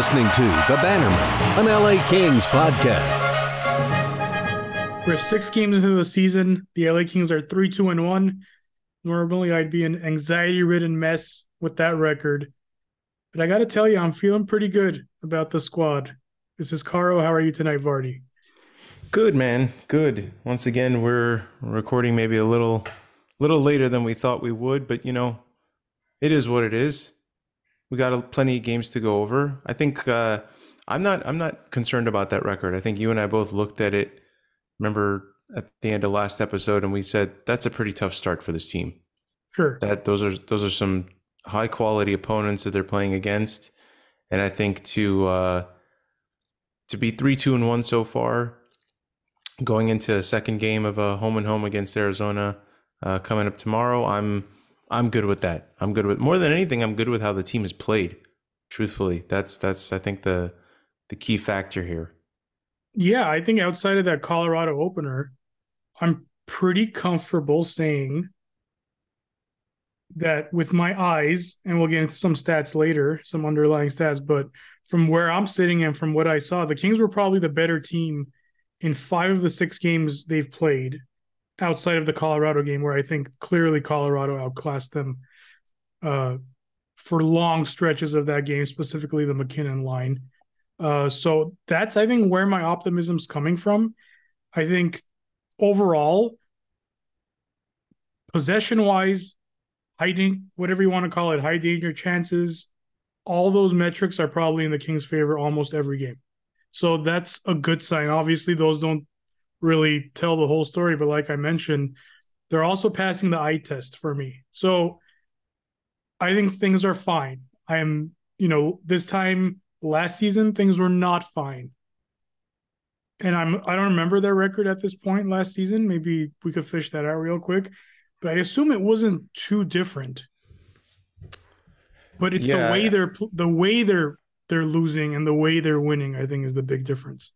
listening to The Bannerman, an LA Kings podcast. We're six games into the season. The LA Kings are 3 2 and 1. Normally, I'd be an anxiety ridden mess with that record. But I got to tell you, I'm feeling pretty good about the squad. This is Caro. How are you tonight, Vardy? Good, man. Good. Once again, we're recording maybe a little little later than we thought we would, but you know, it is what it is we got plenty of games to go over. I think uh, I'm not I'm not concerned about that record. I think you and I both looked at it. Remember at the end of last episode, and we said that's a pretty tough start for this team. Sure. That those are those are some high quality opponents that they're playing against, and I think to uh, to be three two and one so far, going into a second game of a home and home against Arizona uh, coming up tomorrow, I'm I'm good with that. I'm good with more than anything. I'm good with how the team has played. Truthfully, that's that's I think the the key factor here. Yeah, I think outside of that Colorado opener, I'm pretty comfortable saying that with my eyes, and we'll get into some stats later, some underlying stats, but from where I'm sitting and from what I saw, the Kings were probably the better team in five of the six games they've played outside of the Colorado game, where I think clearly Colorado outclassed them uh, for long stretches of that game, specifically the MacKinnon line. Uh, so that's I think where my optimism's coming from. I think overall, possession wise, hiding whatever you want to call it, high danger chances, all those metrics are probably in the Kings' favor almost every game. So that's a good sign. Obviously, those don't really tell the whole story. But like I mentioned, they're also passing the eye test for me. So I think things are fine. I am, you know, this time last season, things were not fine. And I'm I don't remember their record at this point last season. Maybe we could fish that out real quick. But I assume it wasn't too different. But it's yeah. the way they're the way they're they're losing and the way they're winning, I think, is the big difference.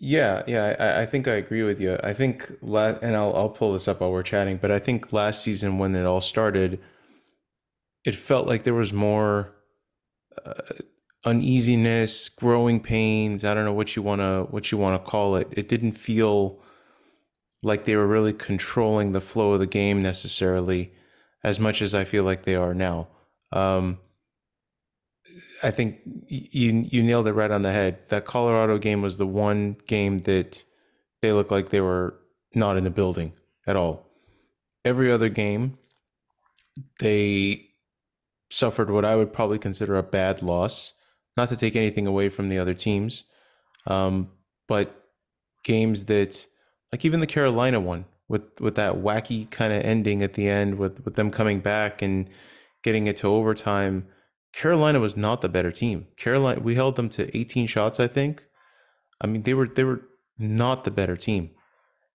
Yeah, yeah, I, I think I agree with you. I think, la- and I'll I'll pull this up while we're chatting, but I think last season when it all started, it felt like there was more uh, uneasiness, growing pains. I don't know what you wanna what you wanna call it. It didn't feel like they were really controlling the flow of the game necessarily, as much as I feel like they are now. Um, I think you you nailed it right on the head. That Colorado game was the one game that they looked like they were not in the building at all. Every other game, they suffered what I would probably consider a bad loss. Not to take anything away from the other teams, um, but games that, like even the Carolina one, with with that wacky kind of ending at the end, with with them coming back and getting it to overtime Carolina was not the better team. Carolina, we held them to 18 shots, I think. I mean, they were they were not the better team,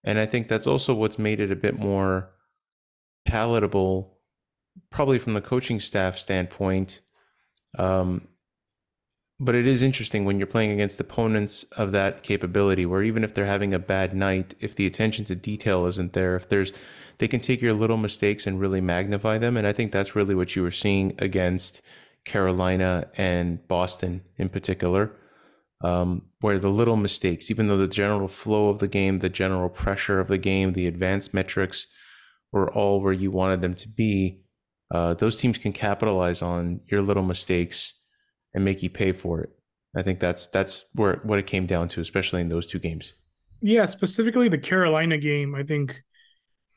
and I think that's also what's made it a bit more palatable, probably from the coaching staff standpoint. Um, but it is interesting when you're playing against opponents of that capability, where even if they're having a bad night, if the attention to detail isn't there, if there's, they can take your little mistakes and really magnify them, and I think that's really what you were seeing against Carolina and Boston in particular, um, where the little mistakes, even though the general flow of the game, the general pressure of the game, the advanced metrics were all where you wanted them to be, uh, those teams can capitalize on your little mistakes and make you pay for it. I think that's that's where what it came down to, especially in those two games. Yeah, specifically the Carolina game. I think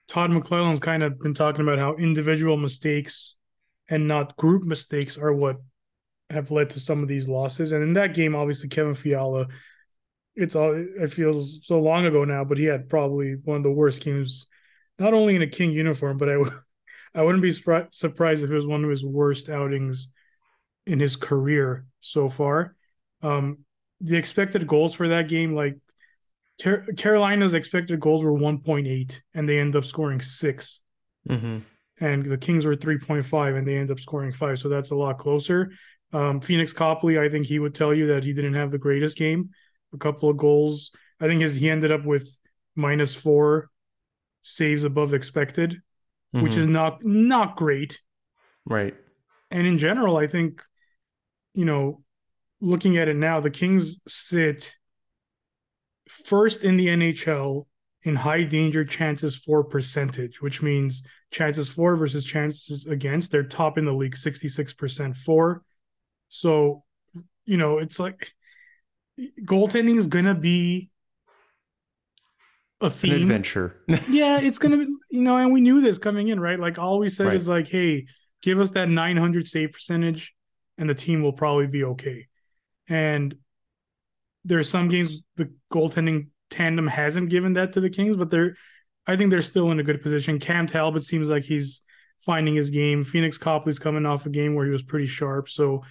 Todd McLellan's kind of been talking about how individual mistakes and not group mistakes are what have led to some of these losses. And in that game, obviously Kevin Fiala, it's all it feels so long ago now, but he had probably one of the worst games, not only in a King uniform, but I wouldn't be surprised if it was one of his worst outings in his career so far. Um, the expected goals for that game, like Car- Carolina's expected goals were 1.8, and they end up scoring 6 mm-hmm and the Kings were 3.5 and they end up scoring five. So that's a lot closer. Um, Phoenix Copley, I think he would tell you that he didn't have the greatest game. A couple of goals. I think his he ended up with minus four saves above expected, mm-hmm. which is not not great. Right. And in general, I think, you know, looking at it now, the Kings sit first in the NHL in high danger chances for percentage, which means chances for versus chances against. They're top in the league, 66% for. So, you know, it's like goaltending is going to be a theme. An adventure. yeah, it's going to be, you know, and we knew this coming in, right? Like all we said Right. is like, hey, give us that 900 save percentage and the team will probably be okay. And there are some games the goaltending tandem hasn't given that to the Kings, but they're I think they're still in a good position. Cam Talbot seems like he's finding his game. Phoenix Copley's coming off a game where he was pretty sharp. So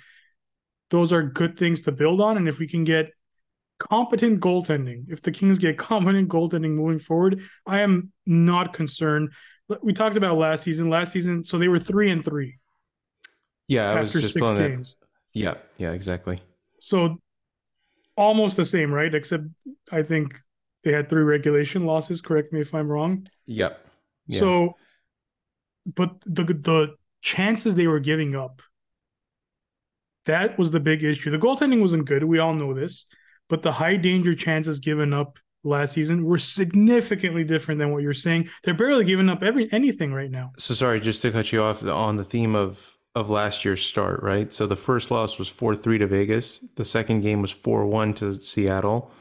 those are good things to build on. And if we can get competent goaltending, if the Kings get competent goaltending moving forward, I am not concerned. We talked about last season. Last season, so they were three and three yeah, I was after just six pulling that. games. Yeah, yeah, exactly. So almost the same, right? Except I think they had three regulation losses. Correct me if I'm wrong. Yep. Yeah. So, but the the chances they were giving up, that was the big issue. The goaltending wasn't good. We all know this, but the high danger chances given up last season were significantly different than what you're saying. They're barely giving up every anything right now. So sorry, just to cut you off on the theme of of last year's start, right? So the first loss was four three to Vegas. The second game was four one to Seattle.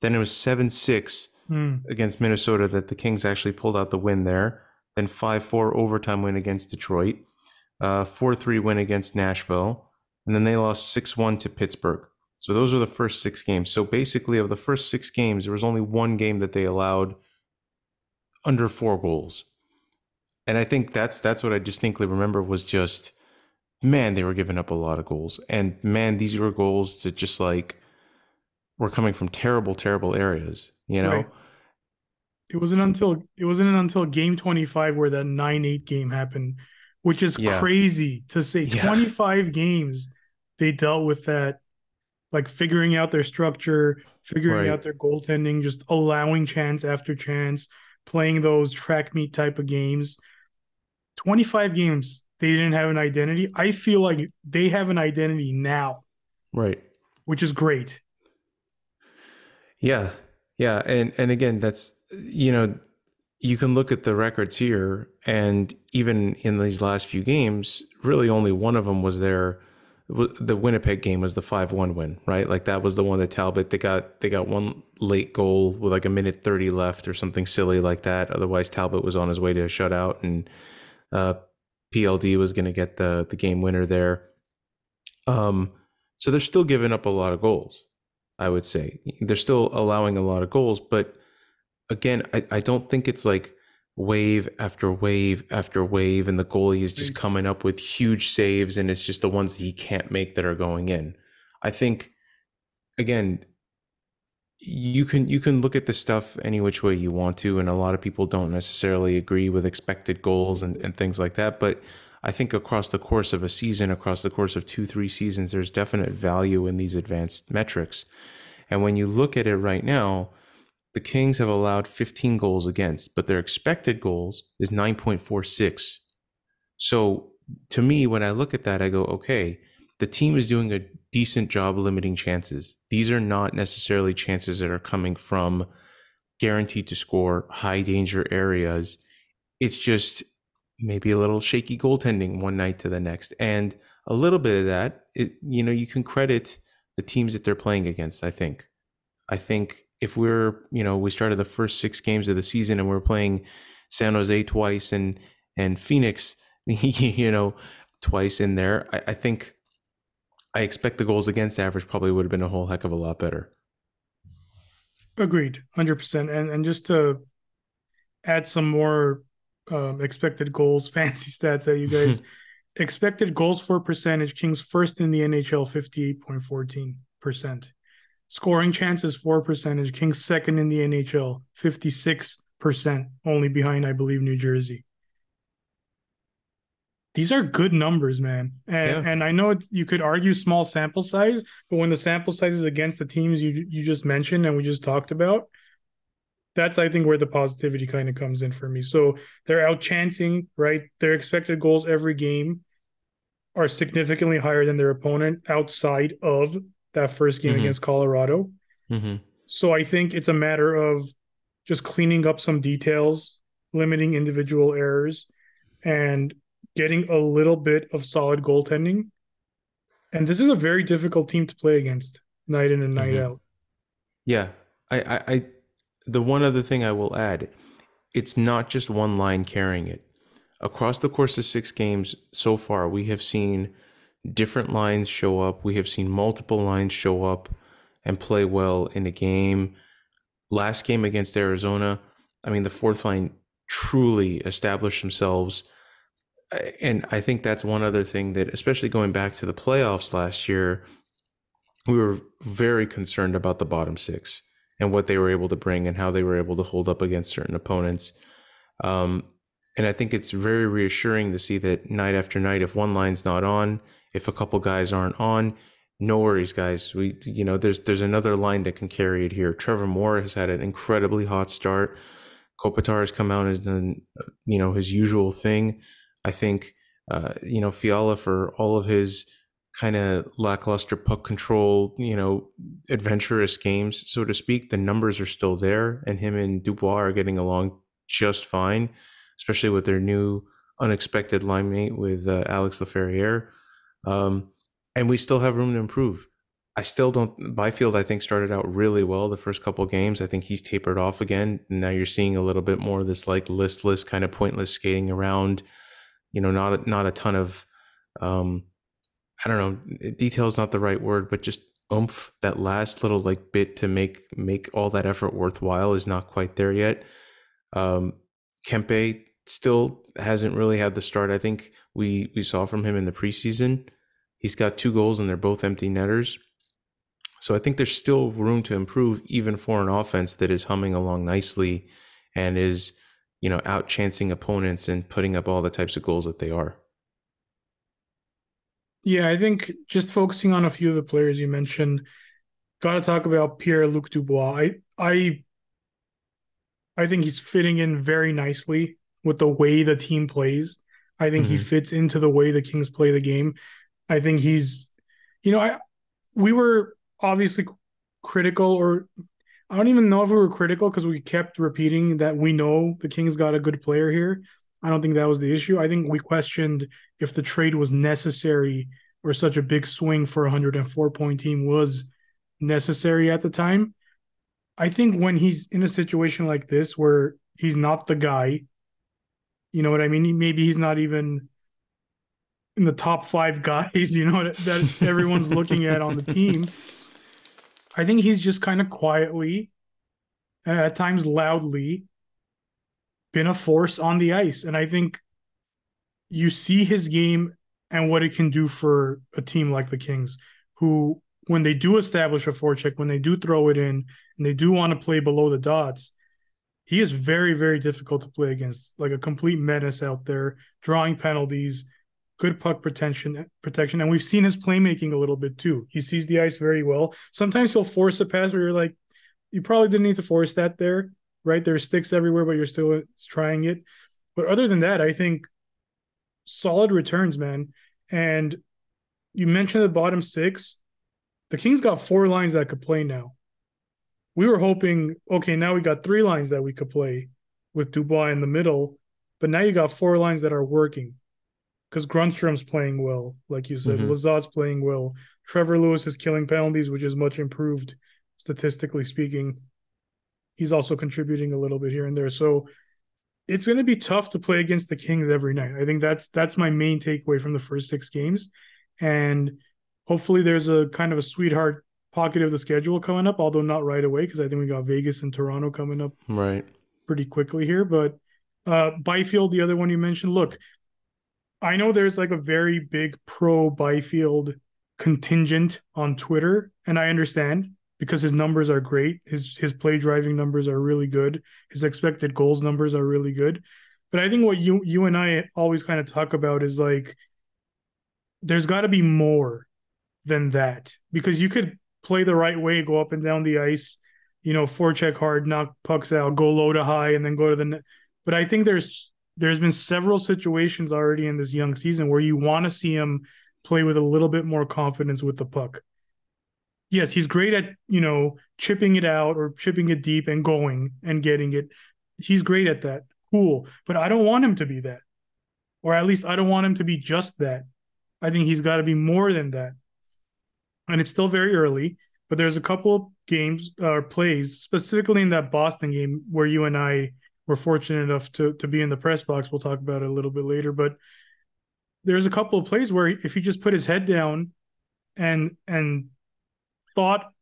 Then it was seven six Hmm. against Minnesota that the Kings actually pulled out the win there. Then five four overtime win against Detroit. Uh, four three win against Nashville, and then they lost six one to Pittsburgh. So those were the first six games. So basically, of the first six games, there was only one game that they allowed under four goals. And I think that's that's what I distinctly remember was just man, they were giving up a lot of goals. And man, these were goals that just like were coming from terrible, terrible areas, you know? Right. It wasn't until it wasn't until game 25 where that 9-8 game happened, which is Yeah. crazy to say. Yeah. 25 games they dealt with that, like figuring out their structure, figuring Right. out their goaltending, just allowing chance after chance, playing those track meet type of games. 25 games they didn't have an identity. I feel like they have an identity now, Right. which is great. Yeah. Yeah. And and again, that's you know, you can look at the records here and even in these last few games, really only one of them was there the Winnipeg game was the 5-1 win, right? Like that was the one that Talbot they got they got one late goal with like a minute 30 left or something silly like that. Otherwise Talbot was on his way to a shutout and uh PLD was going to get the the game winner there. Um so they're still giving up a lot of goals. I would say they're still allowing a lot of goals, but again, I, I don't think it's like wave after wave after wave, and the goalie is just coming up with huge saves, and it's just the ones that he can't make that are going in. I think again, you can you can look at this stuff any which way you want to, and a lot of people don't necessarily agree with expected goals and, and things like that, but I think across the course of a season, across the course of two, three seasons, there's definite value in these advanced metrics. And when you look at it right now, the Kings have allowed 15 goals against, but their expected goals is 9.46. So to me, when I look at that, I go, okay, the team is doing a decent job limiting chances. These are not necessarily chances that are coming from guaranteed to score high danger areas. It's just maybe a little shaky goaltending one night to the next. And a little bit of that, it, you know, you can credit the teams that they're playing against, I think. I think if we're, you know, we started the first six games of the season and we're playing San Jose twice and and Phoenix, you know, twice in there, I, I think I expect the goals against average probably would have been a whole heck of a lot better. Agreed, hundred percent. And and just to add some more um, expected goals, fancy stats that you guys expected goals for percentage. Kings first in the NHL, fifty eight point fourteen percent. Scoring chances for percentage. Kings second in the NHL, fifty six percent, only behind I believe New Jersey. These are good numbers, man. And, Yeah. and I know you could argue small sample size, but when the sample size is against the teams you you just mentioned and we just talked about, that's I think where the positivity kind of comes in for me. So they're out chancing, right? Their expected goals every game are significantly higher than their opponent outside of that first game Mhm. against Colorado. hmm So I think it's a matter of just cleaning up some details, limiting individual errors, and getting a little bit of solid goaltending. And this is a very difficult team to play against night in and night Mhm. out. Yeah, I, I, I, the one other thing I will add, it's not just one line carrying it. Across the course of six games so far, we have seen different lines show up. We have seen multiple lines show up and play well in a game. Last game against Arizona, I mean, the fourth line truly established themselves. And I think that's one other thing that, especially going back to the playoffs last year, we were very concerned about the bottom six and what they were able to bring and how they were able to hold up against certain opponents. Um, and I think it's very reassuring to see that night after night, if one line's not on, if a couple guys aren't on, no worries, guys. We, you know, there's there's another line that can carry it here. Trevor Moore has had an incredibly hot start. Kopitar has come out and done, you know, his usual thing. I think, uh, you know, Fiala for all of his kind of lackluster puck control, you know, adventurous games, so to speak, the numbers are still there, and him and Dubois are getting along just fine, especially with their new unexpected line mate with uh, Alex Laferriere. Um, and we still have room to improve. I still don't. Byfield, I think, started out really well the first couple games. I think he's tapered off again. And now you're seeing a little bit more of this like listless, kind of pointless skating around. You know, not a, not a ton of, um, I don't know, detail's not the right word, but just oomph. That last little like bit to make make all that effort worthwhile is not quite there yet. Um, Kempe still hasn't really had the start I think we we saw from him in the preseason. He's got two goals and they're both empty netters. So I think there's still room to improve even for an offense that is humming along nicely and is, you know, out chancing opponents and putting up all the types of goals that they are. Yeah, I think just focusing on a few of the players you mentioned, got to talk about Pierre Luc Dubois. I I I think he's fitting in very nicely with the way the team plays. I think he Mhm. fits into the way the Kings play the game. I think he's, you know, I we were obviously critical, or I don't even know if we were critical because we kept repeating that we know the Kings got a good player here. I don't think that was the issue. I think we questioned if the trade was necessary or such a big swing for a 104 point team was necessary at the time. I think when he's in a situation like this where he's not the guy, you know what I mean? Maybe he's not even in the top five guys, you know, that, everyone's looking at on the team. I think he's just kind of quietly, and at times loudly, been a force on the ice. And I think you see his game and what it can do for a team like the Kings, who, when they do establish a forecheck, when they do throw it in, and they do want to play below the dots, he is very, very difficult to play against. Like a complete menace out there, drawing penalties, good puck protection, protection, and we've seen his playmaking a little bit too. He sees the ice very well. Sometimes he'll force a pass where you're like, you probably didn't need to force that there, right? There's sticks everywhere, but you're still trying it. But other than that, I think solid returns, man. And you mentioned the bottom six. The Kings got four lines that could play now. We were hoping, okay, now we got three lines that we could play with Dubois in the middle, but now you got four lines that are working because Grundstrom's playing well, like you said. Mhm. Lizotte's playing well. Trevor Lewis is killing penalties, which is much improved statistically speaking. He's also contributing a little bit here and there. So it's going to be tough to play against the Kings every night. I think that's that's my main takeaway from the first six games, and hopefully there's a kind of a sweetheart pocket of the schedule coming up, although not right away because I think we got Vegas and Toronto coming up Right. pretty quickly here. But uh Byfield, the other one you mentioned, look, I know there's like a very big pro Byfield contingent on Twitter, and I understand because his numbers are great. His his play driving numbers are really good. His expected goals numbers are really good. But I think what you you and I always kind of talk about is like there's got to be more than that because you could play the right way, go up and down the ice, you know, forecheck hard, knock pucks out, go low to high, and then go to the net. But I think there's there's been several situations already in this young season where you want to see him play with a little bit more confidence with the puck. yes, he's great at, you know, chipping it out or chipping it deep and going and getting it. He's great at that. Cool. But I don't want him to be that. Or at least I don't want him to be just that. I think he's got to be more than that. And it's still very early, but there's a couple of games or uh, plays, specifically in that Boston game where you and I were fortunate enough to to be in the press box. We'll talk about it a little bit later, but there's a couple of plays where if he just put his head down and and thought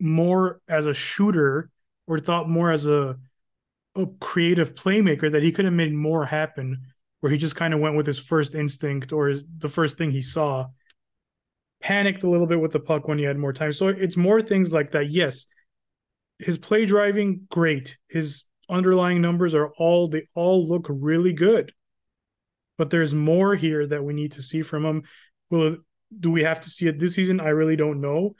more as a shooter or thought more as a, a creative playmaker that he could have made more happen where he just kind of went with his first instinct or his, the first thing he saw panicked a little bit with the puck when he had more time. So it's more things like that. Yes his play driving great. His underlying numbers are all they all look really good but there's more here that we need to see from him will do we have to see it this season i really don't know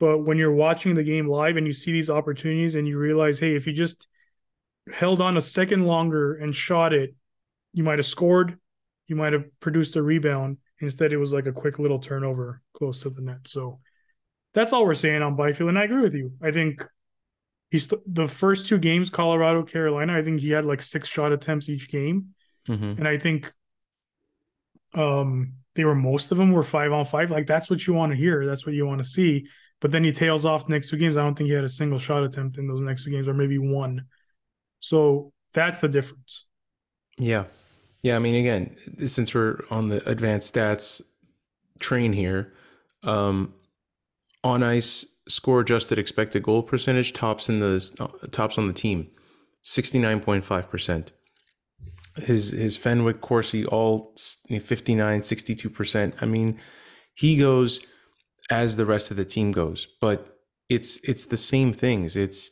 but when you're watching the game live and you see these opportunities and you realize, hey, if you just held on a second longer and shot it, you might have scored, you might have produced a rebound. Instead, it was like a quick little turnover close to the net. So that's all we're saying on Byfield. And I agree with you. I think he's the first two games, Colorado, Carolina, I think he had like six shot attempts each game. Mm-hmm. And I think um they were most of them were five on five. Like that's what you want to hear. That's what you want to see. But then he tails off the next two games. I don't think he had a single shot attempt in those next two games, or maybe one. So that's the difference. Yeah. Yeah. I mean, again, since we're on the advanced stats train here, um, on ice score adjusted expected goal percentage tops in the tops on the team, 69.5%. His his Fenwick Corsi all 59, 62%. I mean, he goes as the rest of the team goes. But it's it's the same things. It's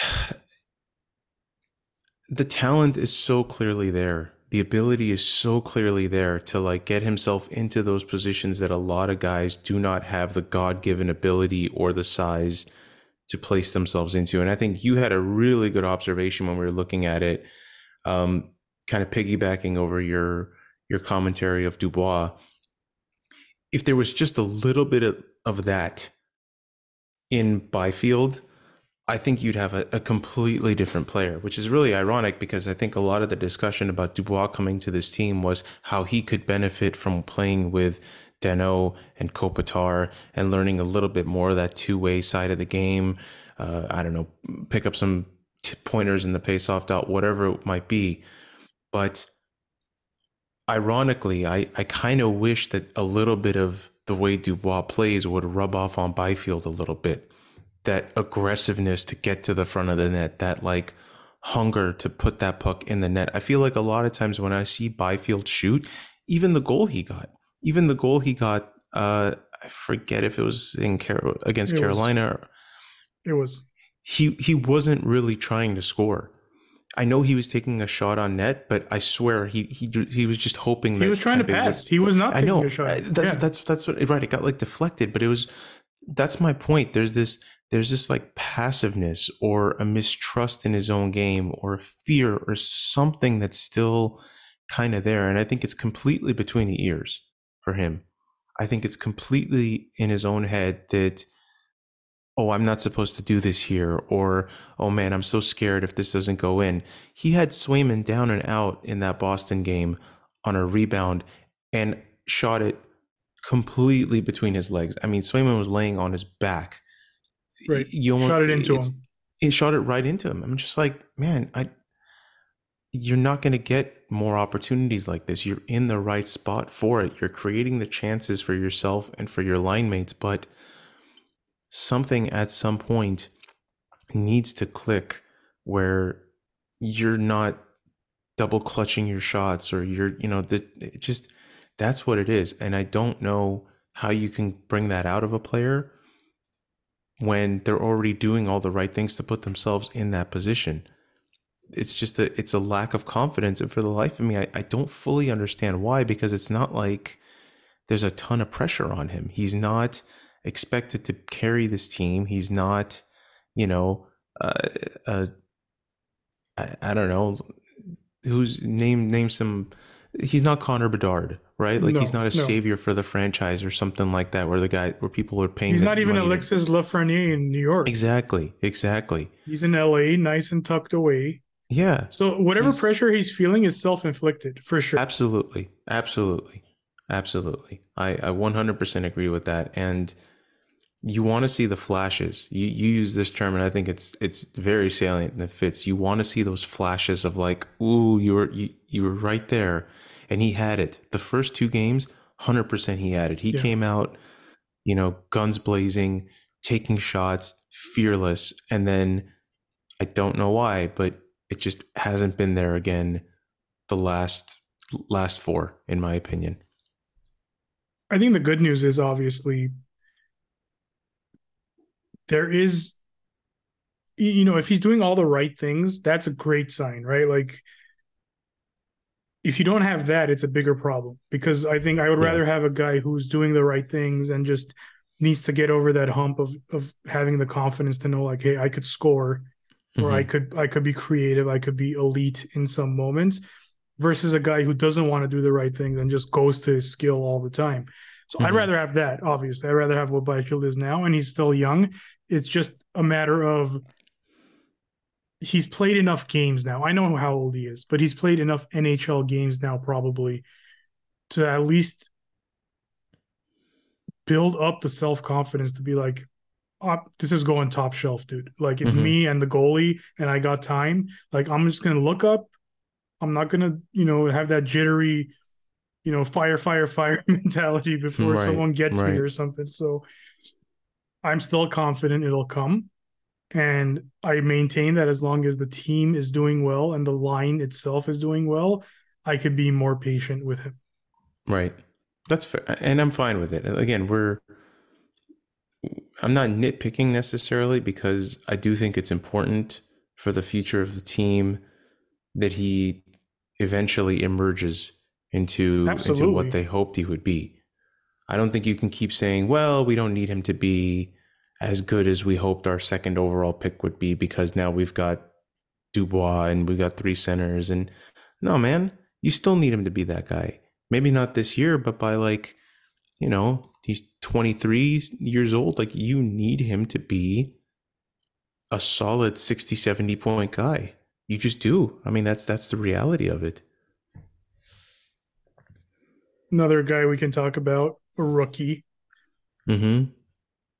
the talent is so clearly there. The ability is so clearly there to like get himself into those positions that a lot of guys do not have the God-given ability or the size to place themselves into. And I think you had a really good observation when we were looking at it, um, kind of piggybacking over your your commentary of Dubois if there was just a little bit of, of that in Byfield, I think you'd have a, a, completely different player, which is really ironic because I think a lot of the discussion about Dubois coming to this team was how he could benefit from playing with Danault and Kopitar and learning a little bit more of that two way side of the game. Uh, I don't know, pick up some t- pointers in the faceoff dot, whatever it might be. But ironically, I, I kind of wish that a little bit of the way Dubois plays would rub off on Byfield a little bit. That aggressiveness to get to the front of the net, that like hunger to put that puck in the net. I feel like a lot of times when I see Byfield shoot, even the goal he got, even the goal he got, uh, I forget if it was in Car- against it Carolina. Was, it was. He he wasn't really trying to score. I know he was taking a shot on net, but I swear he he he was just hoping he was trying to pass. He was not. I know. That's yeah. that's that's what right. It got like deflected, but it was. That's my point. There's this there's this like passiveness or a mistrust in his own game or a fear or something that's still kind of there, and I think it's completely between the ears for him. I think it's completely in his own head that oh, I'm not supposed to do this here, or oh man, I'm so scared if this doesn't go in. He had Swayman down and out in that Boston game on a rebound and shot it completely between his legs. I mean, Swayman was laying on his back. Right. You shot it into him. He shot it right into him. I'm just like, man, I you're not going to get more opportunities like this. You're in the right spot for it. You're creating the chances for yourself and for your line mates, but something at some point needs to click where you're not double clutching your shots or you're you know that just that's what it is and i don't know how you can bring that out of a player when they're already doing all the right things to put themselves in that position it's just a it's a lack of confidence and for the life of me I, I don't fully understand why because it's not like there's a ton of pressure on him he's not expected to carry this team. He's not, you know, uh, uh, I, I don't know who's name name some he's not Connor Bedard, right? Like No, he's not a no. savior for the franchise or something like that, where the guy where people are paying. He's not even money to- Alexis Lafreniere in New York. Exactly, exactly. He's in LA, nice and tucked away. Yeah, So whatever He's- pressure he's feeling is self-inflicted for sure. absolutely, absolutely, absolutely. I I 100% agree with that, and you want to see the flashes. You you use this term, and I think it's it's very salient and it fits. You want to see those flashes of like, ooh, you were you, you were right there, and he had it. The first two games, 100% he had it. He Yeah. came out, you know, guns blazing, taking shots, fearless, and then I don't know why, but it just hasn't been there again. The last last four, in my opinion. I think the good news is obviously there is you know if he's doing all the right things that's a great sign right like if you don't have that it's a bigger problem because i think i would Yeah. rather have a guy who's doing the right things and just needs to get over that hump of of having the confidence to know like hey i could score or I Mhm. could I could be creative, I could be elite in some moments, versus a guy who doesn't want to do the right things and just goes to his skill all the time. So I'd Mhm. rather have that. Obviously, I'd rather have what Byfield is now, and he's still young. It's just a matter of he's played enough games now. I know how old he is, but he's played enough NHL games now, probably to at least build up the self confidence to be like, oh, this is going top shelf, dude. Like it's Mhm. me and the goalie, and I got time. Like I'm just gonna look up. I'm not gonna, you know, have that jittery, you know, fire, fire, fire mentality before Right, someone gets right. me or something. So I'm still confident it'll come. And I maintain that as long as the team is doing well and the line itself is doing well, I could be more patient with him. Right. That's fair. And I'm fine with it. Again, we're I'm not nitpicking necessarily because I do think it's important for the future of the team that he eventually emerges into into what they hoped he would be. I don't think you can keep saying, "Well, we don't need him to be as good as we hoped our second overall pick would be because now we've got Dubois and we got three centers and no, man, you still need him to be that guy. Maybe not this year, but by like, you know, he's 23 years old. Like, you need him to be a solid 60, 70 point guy. You just do. I mean, that's that's the reality of it. Another guy we can talk about, a rookie, Mm-hmm.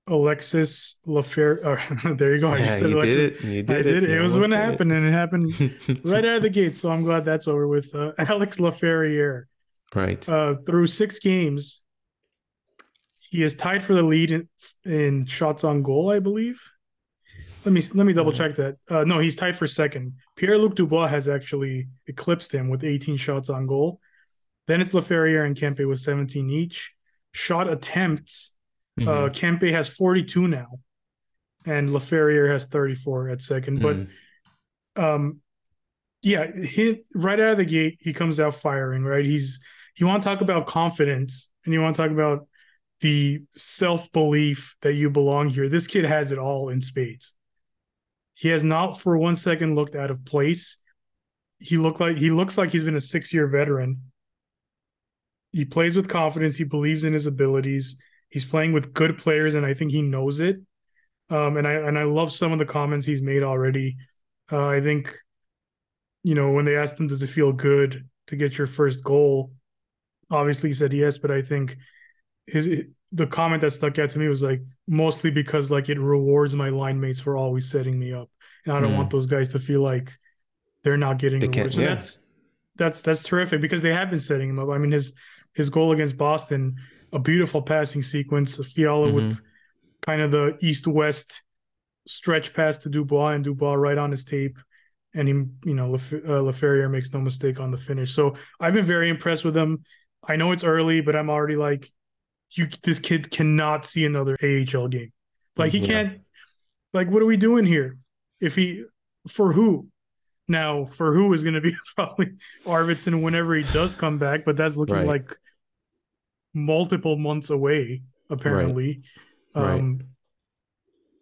Alexis Lafer. Or, there you go. I Yeah, just said you Alexis. did it. You did I did it. You It was when it happened, and it happened right out of the gate. So I'm glad that's over with. Uh, Alex Laferriere. right. Uh, through six games, he is tied for the lead in, in shots on goal, I believe. Let me let me double check that. Uh, no, he's tied for second. Pierre Luc Dubois has actually eclipsed him with 18 shots on goal. Then it's Laferriere and Kempe with 17 each. Shot attempts, Mhm. uh, Kempe has 42 now, and Laferriere has 34 at second. But Mhm. um yeah he right out of the gate he comes out firing right he's you want to talk about confidence and you want to talk about the self-belief that you belong here this kid has it all in spades he has not for one second looked out of place he looked like he looks like he's been a six-year veteran he plays with confidence he believes in his abilities he's playing with good players and i think he knows it um, and i and i love some of the comments he's made already uh, I think, you know, when they asked him, does it feel good to get your first goal? Obviously, he said yes, but I think his the comment that stuck out to me was like mostly because like it rewards my line mates for always setting me up, and I don't Mm. want those guys to feel like they're not getting They So yeah. that's that's that's terrific because they have been setting him up. I mean, his his goal against Boston, a beautiful passing sequence, Fiala Mm-hmm. with kind of the east west stretch pass to Dubois and Dubois right on his tape. And he, you know, Lef- uh, Laferriere makes no mistake on the finish. So I've been very impressed with him. I know it's early, but I'm already like, you, this kid cannot see another AHL game. Like he Yeah. can't. Like, what are we doing here? If he, for who? Now, for who is going to be probably Arvidsson whenever he does come back, but that's looking Right. like multiple months away, apparently. Right. Um,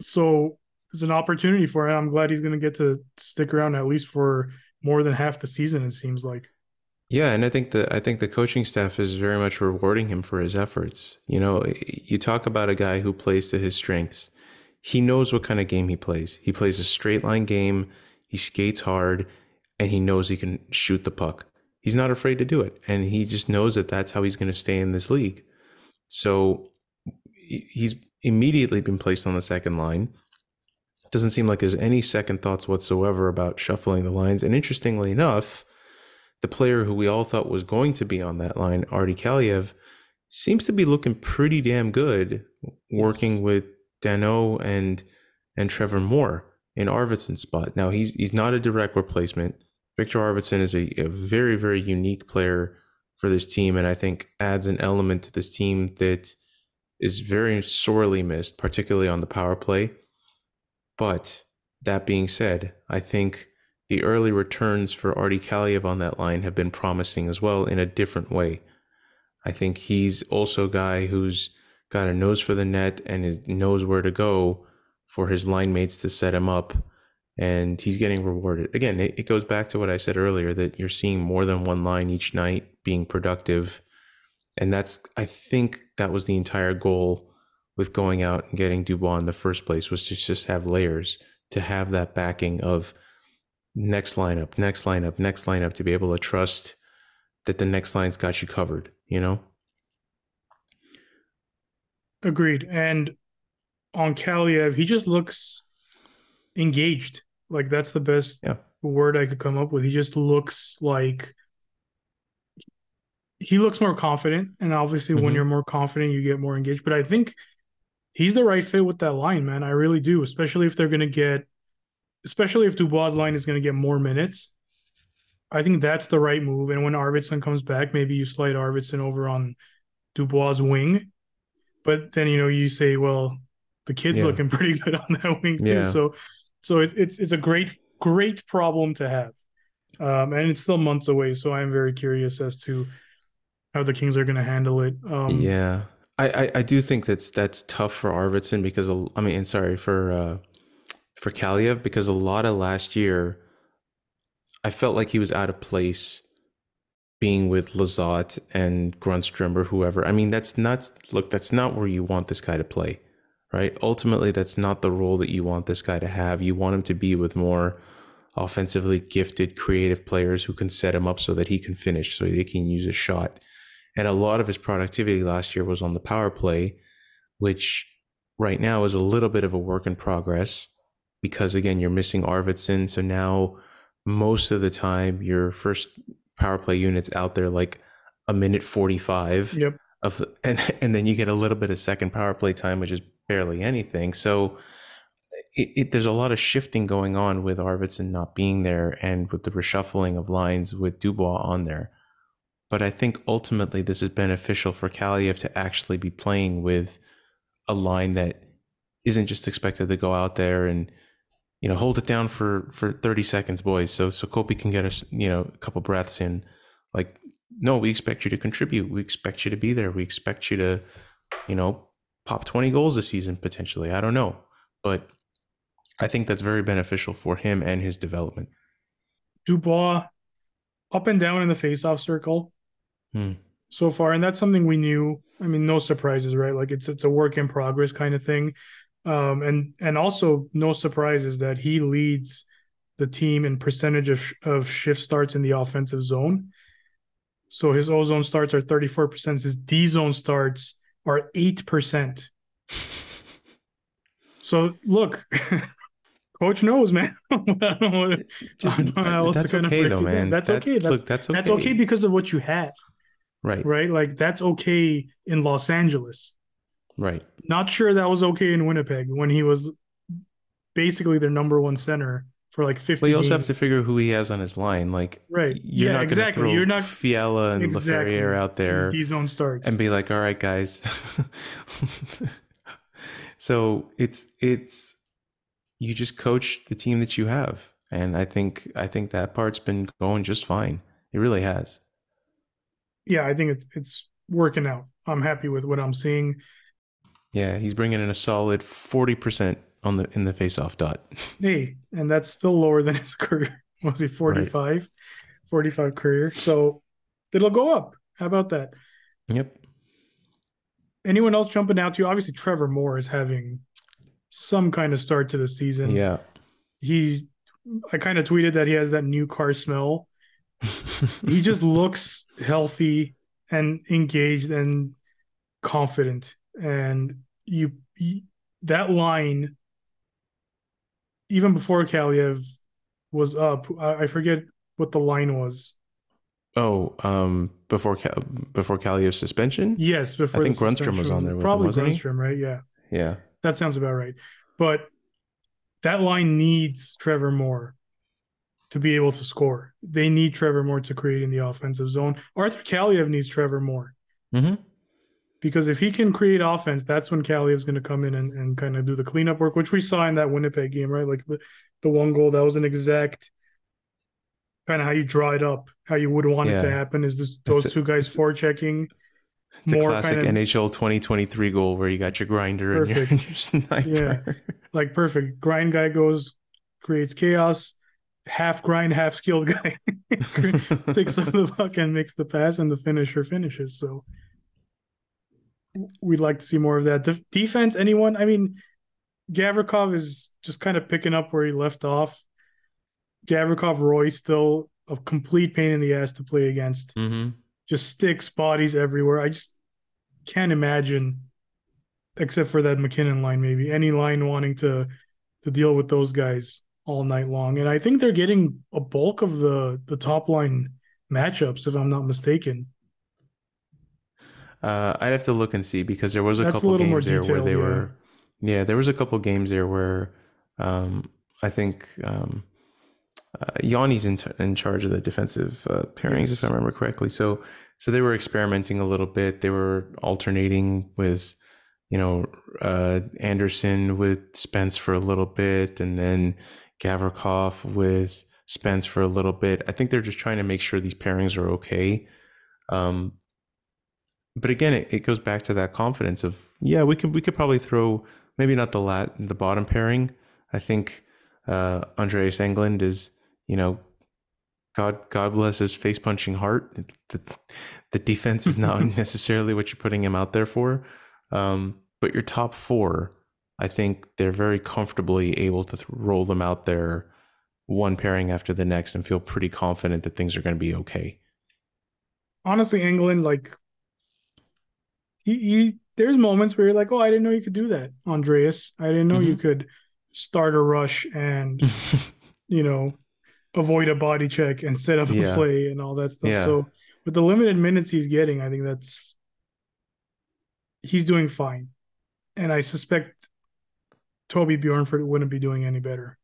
so it's an opportunity for him. I'm glad he's going to get to stick around at least for more than half the season. It seems like. Yeah, and I think the I think the coaching staff is very much rewarding him for his efforts. You know, you talk about a guy who plays to his strengths. He knows what kind of game he plays. He plays a straight line game. He skates hard, and he knows he can shoot the puck. He's not afraid to do it, and he just knows that that's how he's going to stay in this league. So he's immediately been placed on the second line. Doesn't seem like there's any second thoughts whatsoever about shuffling the lines. And interestingly enough, the player who we all thought was going to be on that line, Artie Kaliyev, seems to be looking pretty damn good working yes. with Danault and and Trevor Moore in Arvidsson's spot. Now he's he's not a direct replacement. Viktor Arvidsson is a, a very, very unique player for this team, and I think adds an element to this team that is very sorely missed, particularly on the power play. But that being said, I think the early returns for Artie Kaliyev on that line have been promising as well in a different way. I think he's also a guy who's got a nose for the net and is, knows where to go for his line mates to set him up. And he's getting rewarded. Again, it, it goes back to what I said earlier that you're seeing more than one line each night being productive and that's I think that was the entire goal with going out and getting Dubois in the first place was to just have layers to have that backing of next lineup, next lineup, next lineup to be able to trust that the next line's got you covered, you know? Agreed. And on Kaliyev, he just looks engaged. Like that's the best yeah. word I could come up with. He just looks like he looks more confident, and obviously, mm-hmm. when you're more confident, you get more engaged. But I think he's the right fit with that line, man. I really do, especially if they're going to get, especially if Dubois' line is going to get more minutes. I think that's the right move. And when Arvidsson comes back, maybe you slide Arvidsson over on Dubois' wing. But then you know you say, well, the kid's yeah. looking pretty good on that wing too. Yeah. So, so it, it's it's a great great problem to have, um, and it's still months away. So I'm very curious as to how the Kings are going to handle it. Um, yeah, I, I, I do think that's that's tough for Arvidsson because I mean, sorry for uh, for Kaliyev because a lot of last year, I felt like he was out of place being with Lizotte and Grundstrom or whoever. I mean, that's not look. That's not where you want this guy to play, right? Ultimately, that's not the role that you want this guy to have. You want him to be with more offensively gifted, creative players who can set him up so that he can finish, so he can use a shot. And a lot of his productivity last year was on the power play, which right now is a little bit of a work in progress because, again, you're missing Arvidsson. So now most of the time, your first power play unit's out there like a minute 45. Yep. Of, and, and then you get a little bit of second power play time, which is barely anything. So it, it, there's a lot of shifting going on with Arvidsson not being there and with the reshuffling of lines with Dubois on there. But I think ultimately this is beneficial for Kaliyev to actually be playing with a line that isn't just expected to go out there and you know hold it down for for 30 seconds boys so so Kopi can get us you know a couple breaths in like no we expect you to contribute we expect you to be there we expect you to you know pop 20 goals this season potentially i don't know but i think that's very beneficial for him and his development dubois up and down in the faceoff circle hmm. so far, and that's something we knew. I mean, no surprises, right? Like it's it's a work in progress kind of thing, um, and and also no surprises that he leads the team in percentage of of shift starts in the offensive zone. So his O zone starts are thirty four percent. His D zone starts are eight percent. So look, coach knows, man. I don't know, um, uh, how else that's okay, though, man. That's, that's, okay. That's, look, that's okay. That's okay because of what you have. Right. Right. Like that's okay in Los Angeles. Right. Not sure that was okay in Winnipeg when he was basically their number one center for like 50 well you also games. have to figure who he has on his line like right you're yeah not exactly you're not fiala and exactly. Laferriere out there these zone starts and be like all right guys so it's it's you just coach the team that you have and i think i think that part's been going just fine it really has yeah, I think it's it's working out. I'm happy with what I'm seeing. Yeah, he's bringing in a solid forty percent on the in the face-off dot. Hey, and that's still lower than his career. Was he 45? Right. 45 career. So it'll go up. How about that? Yep. Anyone else jumping out to you? Obviously, Trevor Moore is having some kind of start to the season. Yeah. He's I kind of tweeted that he has that new car smell. he just looks healthy and engaged and confident. And you, you that line, even before Kaliyev was up, I, I, forget what the line was. Oh, um, before before Kaliyev's suspension. Yes, before I think Grundstrom was on there. Probably them, Grundstrom, right? Yeah. Yeah. That sounds about right. But that line needs Trevor Moore to be able to score. They need Trevor Moore to create in the offensive zone. Arthur Kaliyev needs Trevor Moore. Mm-hmm. Because if he can create offense, that's when Kaliyev's going to come in and, and kind of do the cleanup work, which we saw in that Winnipeg game, right? Like the, the one goal, that was an exact kind of how you draw it up, how you would want yeah. it to happen is this, those it's two guys forechecking. It's more a classic kind of, NHL 2023 goal where you got your grinder perfect. and your, your sniper. Yeah, like perfect. Grind guy goes, creates chaos. Half grind, half skilled guy takes up the puck and makes the pass, and the finisher finishes. So we'd like to see more of that. De- defense, anyone? I mean, Gavrikov is just kind of picking up where he left off. Gavrikov Roy still a complete pain in the ass to play against. Mm-hmm. Just sticks bodies everywhere. I just can't imagine, except for that MacKinnon line, maybe any line wanting to to deal with those guys all night long. And I think they're getting a bulk of the the top line matchups, if I'm not mistaken. Uh, I'd have to look and see because there was a That's couple a games there where they yeah. were, yeah, there was a couple games there where um, I think um, uh, Yawney's in, t- in charge of the defensive uh, pairings, yes. if I remember correctly. So, so they were experimenting a little bit. They were alternating with, you know, uh, Anderson with Spence for a little bit, and then Gavrikov with Spence for a little bit. I think they're just trying to make sure these pairings are okay. Um, but again, it, it goes back to that confidence of yeah, we could we could probably throw maybe not the lat the bottom pairing. I think uh, Andreas Englund is you know God God bless his face punching heart. The, the defense is not necessarily what you're putting him out there for. Um, but your top four, I think they're very comfortably able to th- roll them out there one pairing after the next and feel pretty confident that things are going to be okay. Honestly, Englund, like he, he there's moments where you're like, oh, I didn't know you could do that, Andreas. I didn't know mm-hmm. you could start a rush and you know avoid a body check and set up yeah. a play and all that stuff. Yeah. So with the limited minutes he's getting, I think that's he's doing fine. And I suspect Toby Bjornfot wouldn't be doing any better.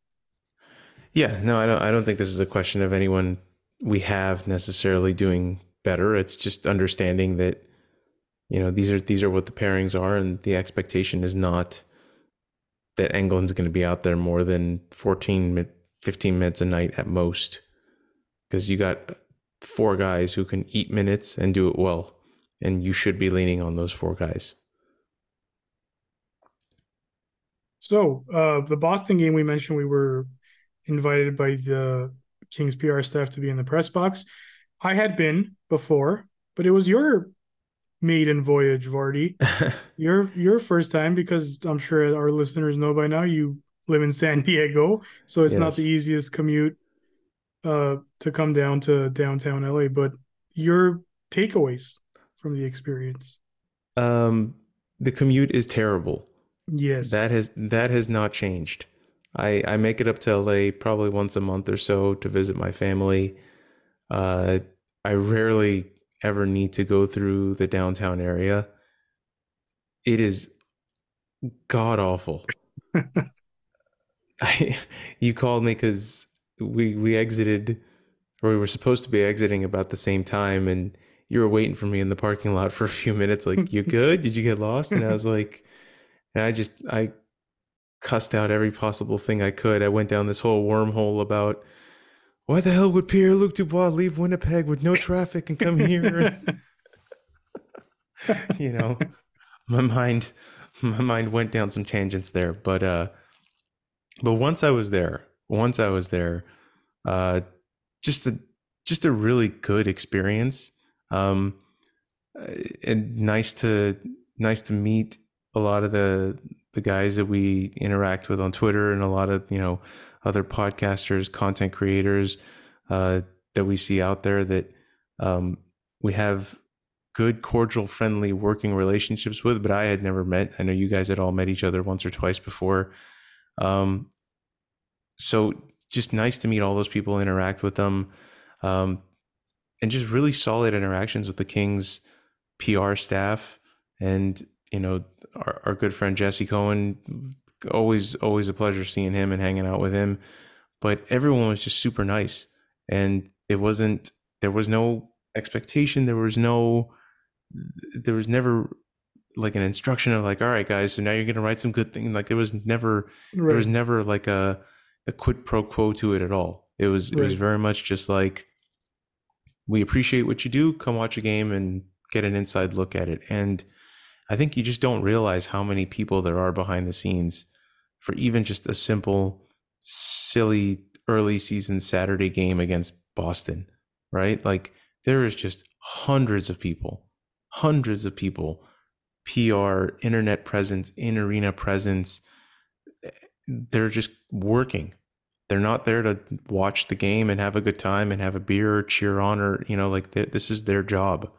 Yeah, no, I don't I don't think this is a question of anyone we have necessarily doing better. It's just understanding that you know these are these are what the pairings are and the expectation is not that Englund's going to be out there more than 14 15 minutes a night at most. Because you got four guys who can eat minutes and do it well and you should be leaning on those four guys. So uh, the boston game we mentioned we were invited by the king's pr staff to be in the press box. I had been before but it was your maiden voyage, Vardy. your your first time because I'm sure our listeners know by now you live in San Diego, so it's yes. not the easiest commute uh, to come down to downtown LA. But your takeaways from the experience? Um, the commute is terrible. Yes, that has that has not changed. I I make it up to LA probably once a month or so to visit my family. Uh, I rarely ever need to go through the downtown area, it is god awful. I, you called me because we we exited, or we were supposed to be exiting about the same time, and you were waiting for me in the parking lot for a few minutes. Like, you good? Did you get lost? And I was like, and I just I cussed out every possible thing I could. I went down this whole wormhole about why the hell would Pierre Luc Dubois leave Winnipeg with no traffic and come here? you know, my mind, my mind went down some tangents there, but uh, but once I was there, once I was there, uh, just a just a really good experience. Um, and nice to nice to meet a lot of the the guys that we interact with on Twitter and a lot of you know other podcasters, content creators uh, that we see out there that um, we have good, cordial, friendly working relationships with. But I had never met. I know you guys had all met each other once or twice before. Um, so just nice to meet all those people, interact with them, um, and just really solid interactions with the Kings PR staff and you know our, our good friend Jesse Cohen. Always, always a pleasure seeing him and hanging out with him. But everyone was just super nice, and it wasn't. There was no expectation. There was no. There was never like an instruction of like, all right, guys, so now you're gonna write some good things. Like there was never. Right. There was never like a a quid pro quo to it at all. It was right. it was very much just like we appreciate what you do. Come watch a game and get an inside look at it. And I think you just don't realize how many people there are behind the scenes for even just a simple, silly early season Saturday game against Boston, right? Like there is just hundreds of people, hundreds of people, PR, internet presence, in arena presence. Eh, they're just working. They're not there to watch the game and have a good time and have a beer or cheer on or, you know, like this is their job.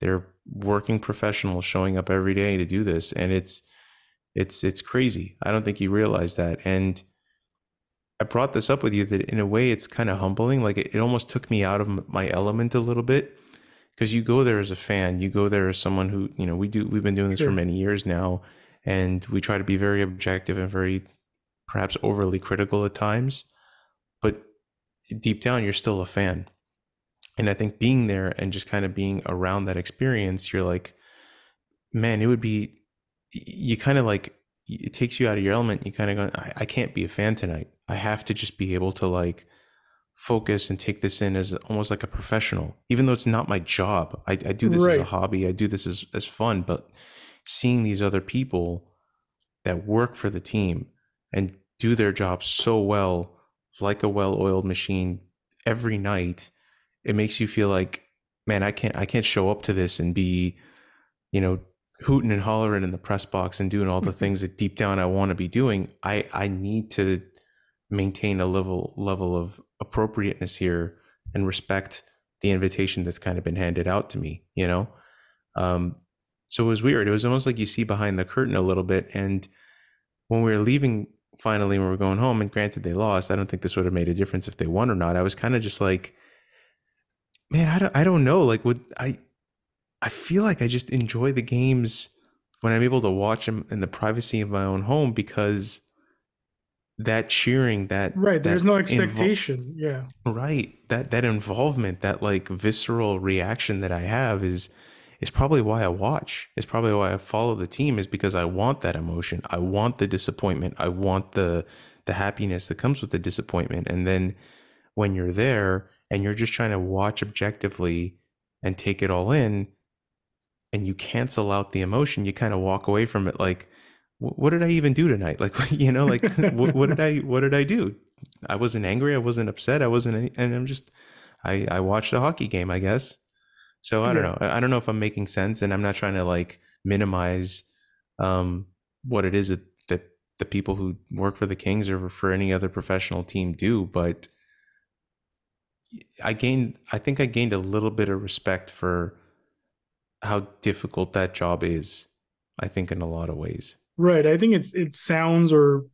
They're working professionals showing up every day to do this, and it's it's it's crazy. I don't think you realize that. And I brought this up with you that in a way it's kind of humbling. Like it, it almost took me out of my element a little bit because you go there as a fan, you go there as someone who you know we do. We've been doing this sure. for many years now, and we try to be very objective and very perhaps overly critical at times, but deep down you're still a fan and I think being there and just kind of being around that experience, you're like, man, it would be, you kind of like, it takes you out of your element. You kind of go, I, I can't be a fan tonight. I have to just be able to like focus and take this in as almost like a professional, even though it's not my job. I, I do this right. as a hobby. I do this as, as fun, but seeing these other people that work for the team and do their job so well, like a well-oiled machine every night it makes you feel like, man, I can't I can't show up to this and be, you know, hooting and hollering in the press box and doing all the things that deep down I want to be doing. I I need to maintain a level level of appropriateness here and respect the invitation that's kind of been handed out to me, you know? Um, so it was weird. It was almost like you see behind the curtain a little bit. And when we were leaving finally, when we were going home, and granted they lost, I don't think this would have made a difference if they won or not. I was kind of just like, man, I don't, I don't know. Like, would I? I feel like I just enjoy the games when I'm able to watch them in the privacy of my own home because that cheering, that right, there's that no expectation. Invo- yeah, right. That that involvement, that like visceral reaction that I have is is probably why I watch. It's probably why I follow the team is because I want that emotion. I want the disappointment. I want the the happiness that comes with the disappointment. And then when you're there and you're just trying to watch objectively and take it all in and you cancel out the emotion you kind of walk away from it like what did i even do tonight? Like you know like what, what, did i what did i do? I wasn't angry i wasn't upset i wasn't any, and i'm just i i watched a hockey game i guess. So i don't know i don't know if i'm making sense and i'm not trying to like minimize um what it is that, that the people who work for the kings or for any other professional team do but I gained I think I gained a little bit of respect for how difficult that job is. I think in a lot of ways. Right. I think it's it sounds or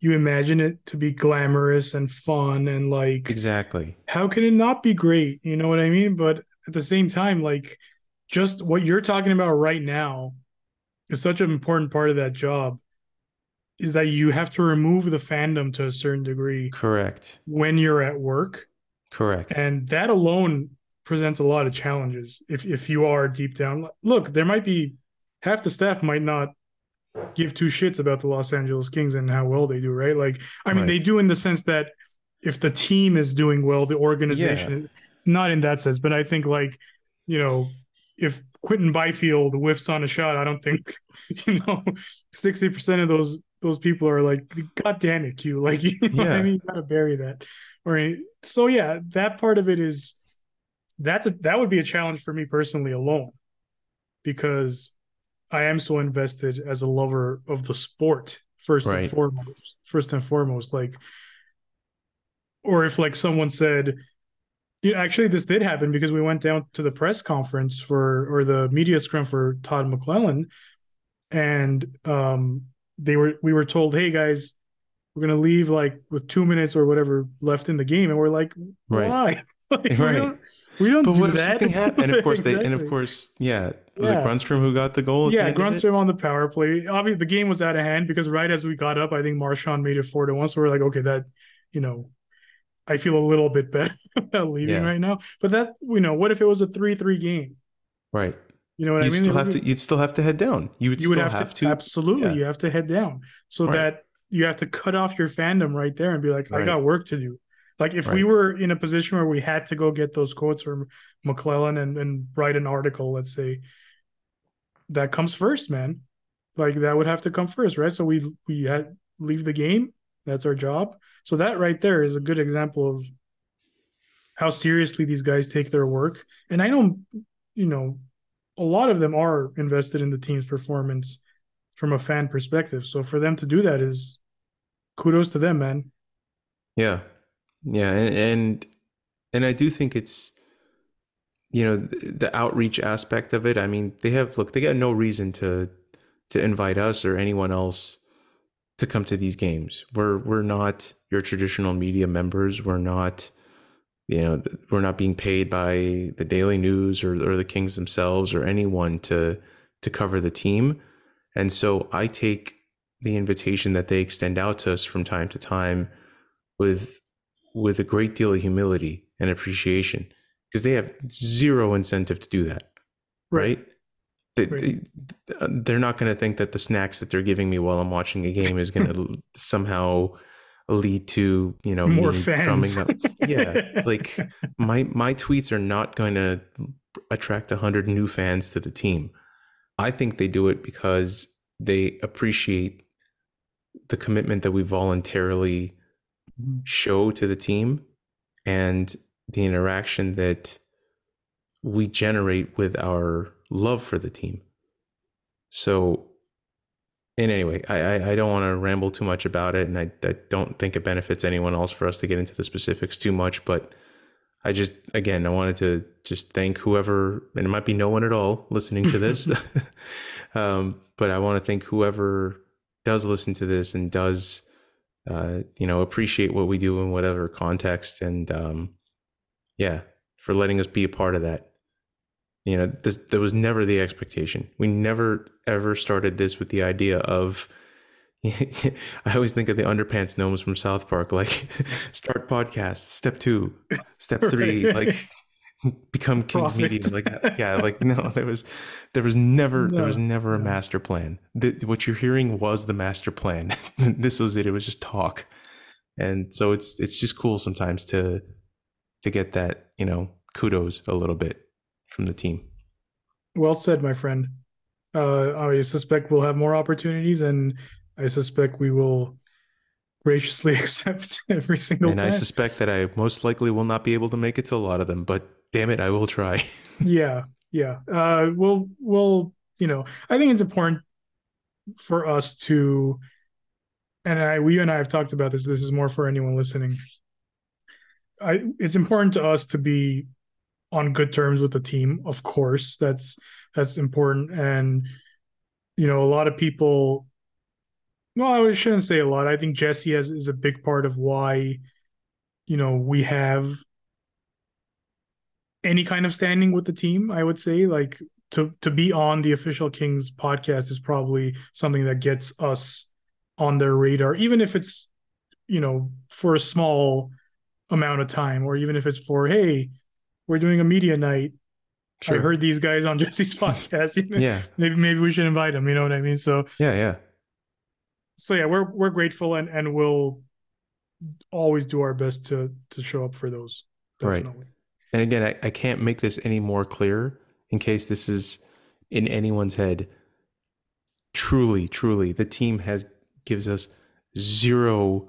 you imagine it to be glamorous and fun and like Exactly. How can it not be great? You know what I mean? But at the same time like just what you're talking about right now is such an important part of that job is that you have to remove the fandom to a certain degree. Correct. When you're at work Correct. And that alone presents a lot of challenges if if you are deep down. Look, there might be half the staff might not give two shits about the Los Angeles Kings and how well they do, right? Like I mean right. they do in the sense that if the team is doing well, the organization yeah. not in that sense, but I think like, you know, if Quinton Byfield whiffs on a shot, I don't think, you know, 60% of those those people are like, God damn it, Q. Like, you know yeah. I mean? You gotta bury that. Right. So yeah, that part of it is that's a, that would be a challenge for me personally alone because I am so invested as a lover of the sport first Right. and foremost. First and foremost, like, or if like someone said, yeah, actually this did happen because we went down to the press conference for or the media scrum for Todd McLellan, and um, they were we were told, hey guys, we're gonna leave like with two minutes or whatever left in the game, and we're like, Right. why? like, we Right. don't, we don't But do what if that. happened? And of course they and of course, yeah. Was Yeah. it Grundstrom who got the goal? the Yeah, end? Grundstrom on the power play. Obviously, the game was out of hand because right as we got up, I think Marchand made it four to one. So we're like, okay, that you know, I feel a little bit better about leaving Yeah. right now. But that you know, what if it was a three-three game? Right. You know what you I mean? still have to you'd still have to head down. You would you still would have, have, to, to, absolutely. yeah. You have to head down so Right. that you have to cut off your fandom right there and be like, I got work to do. Like if we were in a position where we had to go get those quotes from McLellan and, and write an article, let's say, that comes first, man. Like that would have to come first, right? So we we had leave the game. That's our job. So that right there is a good example of how seriously these guys take their work. And I know, you know, a lot of them are invested in the team's performance from a fan perspective. So for them to do that is kudos to them, man. Yeah, yeah, and and, I do think it's you know the, the outreach aspect of it. I mean, they have look, they got no reason to to invite us or anyone else to come to these games. We're we're not your traditional media members. We're not you know we're not being paid by the Daily News or or the Kings themselves or anyone to to cover the team. And so I take the invitation that they extend out to us from time to time with with a great deal of humility and appreciation because they have zero incentive to do that right, They, Right. they, are not going to think that the snacks that they're giving me while i'm watching a game is going to somehow lead to you know More fans. drumming up yeah like my my tweets are not going to attract 100 new fans to the team i think they do it because they appreciate the commitment that we voluntarily show to the team and the interaction that we generate with our love for the team. So, in any way, I, I, I don't want to ramble too much about it, and I, I don't think it benefits anyone else for us to get into the specifics too much. But I just, again, I wanted to just thank whoever, and it might be no one at all listening to this, um, but I want to thank whoever does listen to this and does uh, you know, appreciate what we do in whatever context, and um, yeah, for letting us be a part of that. You know, this there was never the expectation. We never ever started this with the idea of. I always think of the underpants gnomes from South Park, like start podcast, step two, step three, like become King's Profit. Media, like that. Yeah, like no, there was, there was never, there was never a master plan. The, what you're hearing was the master plan. this was it. It was just talk, and so it's it's just cool sometimes to to get that you know kudos a little bit from the team. Well said, my friend. Uh, I suspect we'll have more opportunities, and I suspect we will graciously accept every single and time. I suspect that I most likely will not be able to make it to a lot of them, but damn it, I will try. yeah, yeah. Uh, we'll, we'll, you know, I think it's important for us to, and I, we and I have talked about this. This is more for anyone listening. I, it's important to us to be on good terms with the team. Of course, that's that's important, and you know, a lot of people. Well, I shouldn't say a lot. I think Jesse has is a big part of why, you know, we have any kind of standing with the team. I would say, like to to be on the official Kings podcast is probably something that gets us on their radar, even if it's you know for a small amount of time, or even if it's for hey, we're doing a media night. I heard these guys on Jesse's podcast. Yeah, maybe maybe we should invite them. You know what I mean? So yeah, yeah. so yeah, we're we're grateful and and we'll always do our best to to show up for those. Right. And again, I, I can't make this any more clear in case this is in anyone's head. Truly, truly, the team has gives us zero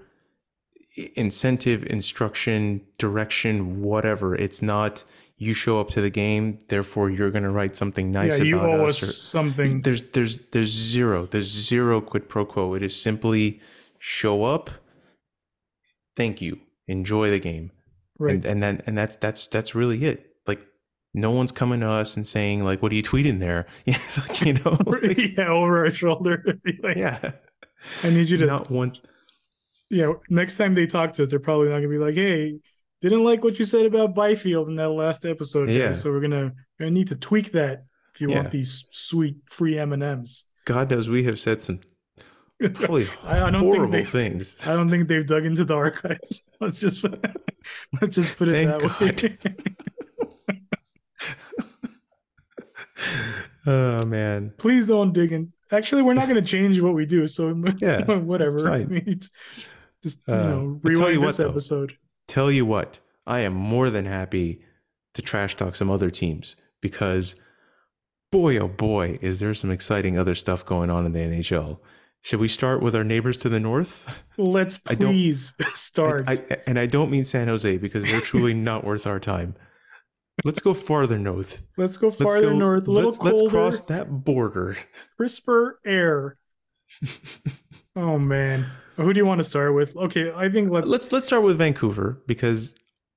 incentive, instruction, direction, whatever. It's not you show up to the game, therefore you're going to write something nice yeah, about us. us or- something. there's there's there's zero there's zero quid pro quo. It is simply show up, thank you, enjoy the game, Right. and and then and that's that's that's really it. Like no one's coming to us and saying like, "What are you tweeting there?" Yeah, like, you know, like, yeah, over our shoulder. Like, yeah. I need you to. Not one. Yeah, next time they talk to us, they're probably not gonna be like, "Hey, didn't like what you said about Byfield in that last episode." guys, Yeah. So we're gonna gonna need to tweak that if you Yeah. want these sweet free M and M's. God knows we have said some probably I, I don't horrible think they, things. I don't think they've dug into the archives. Let's just let's just put it Thank that way. Oh man, Please don't dig in. Actually, we're not gonna change what we do. So Yeah, whatever. fine. I mean, just you Uh, know, but tell you rewind what, this though. episode. tell you what, I am more than happy to trash talk some other teams because boy, oh boy, is there some exciting other stuff going on in the NHL. Should we start with our neighbors to the north? Let's please start. I, I- and I don't mean San Jose because they're truly not worth our time. Let's go farther north. let's go Let's farther go, north, a little let's, colder, let's cross that border. crisper air. oh man, who do you want to start with? Okay, I think let's. Let's let's start with Vancouver because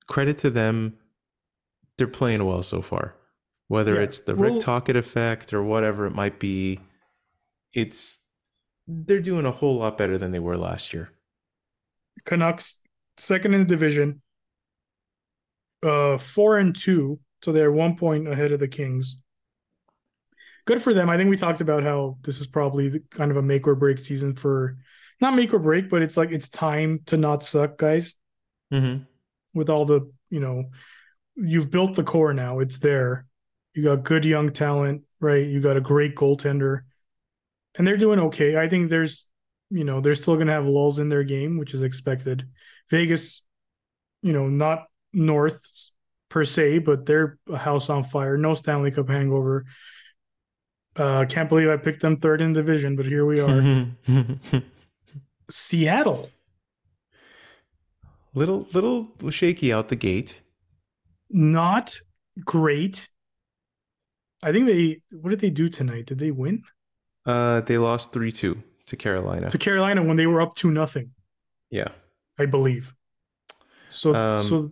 credit to them, they're playing well so far. Whether Yeah, it's the well- Rick Tocchet effect or whatever it might be, it's they're doing a whole lot better than they were last year. Canucks second in the division. Uh, four and two, so they're one point ahead of the Kings. Good for them. I think we talked about how this is probably the, kind of a make or break season for, not make or break, but it's like it's time to not suck, guys. Mm-hmm. with all the you know you've built the core now it's there you got good young talent right you got a great goaltender and they're doing okay i think there's you know they're still going to have lulls in their game which is expected vegas you know not north per se but they're a house on fire no stanley cup hangover uh can't believe i picked them third in division but here we are seattle little little shaky out the gate. not great. I think they what did they do tonight? Did they win? Uh, they lost three two to Carolina. To Carolina when they were up to nothing, yeah, I believe. So Um, so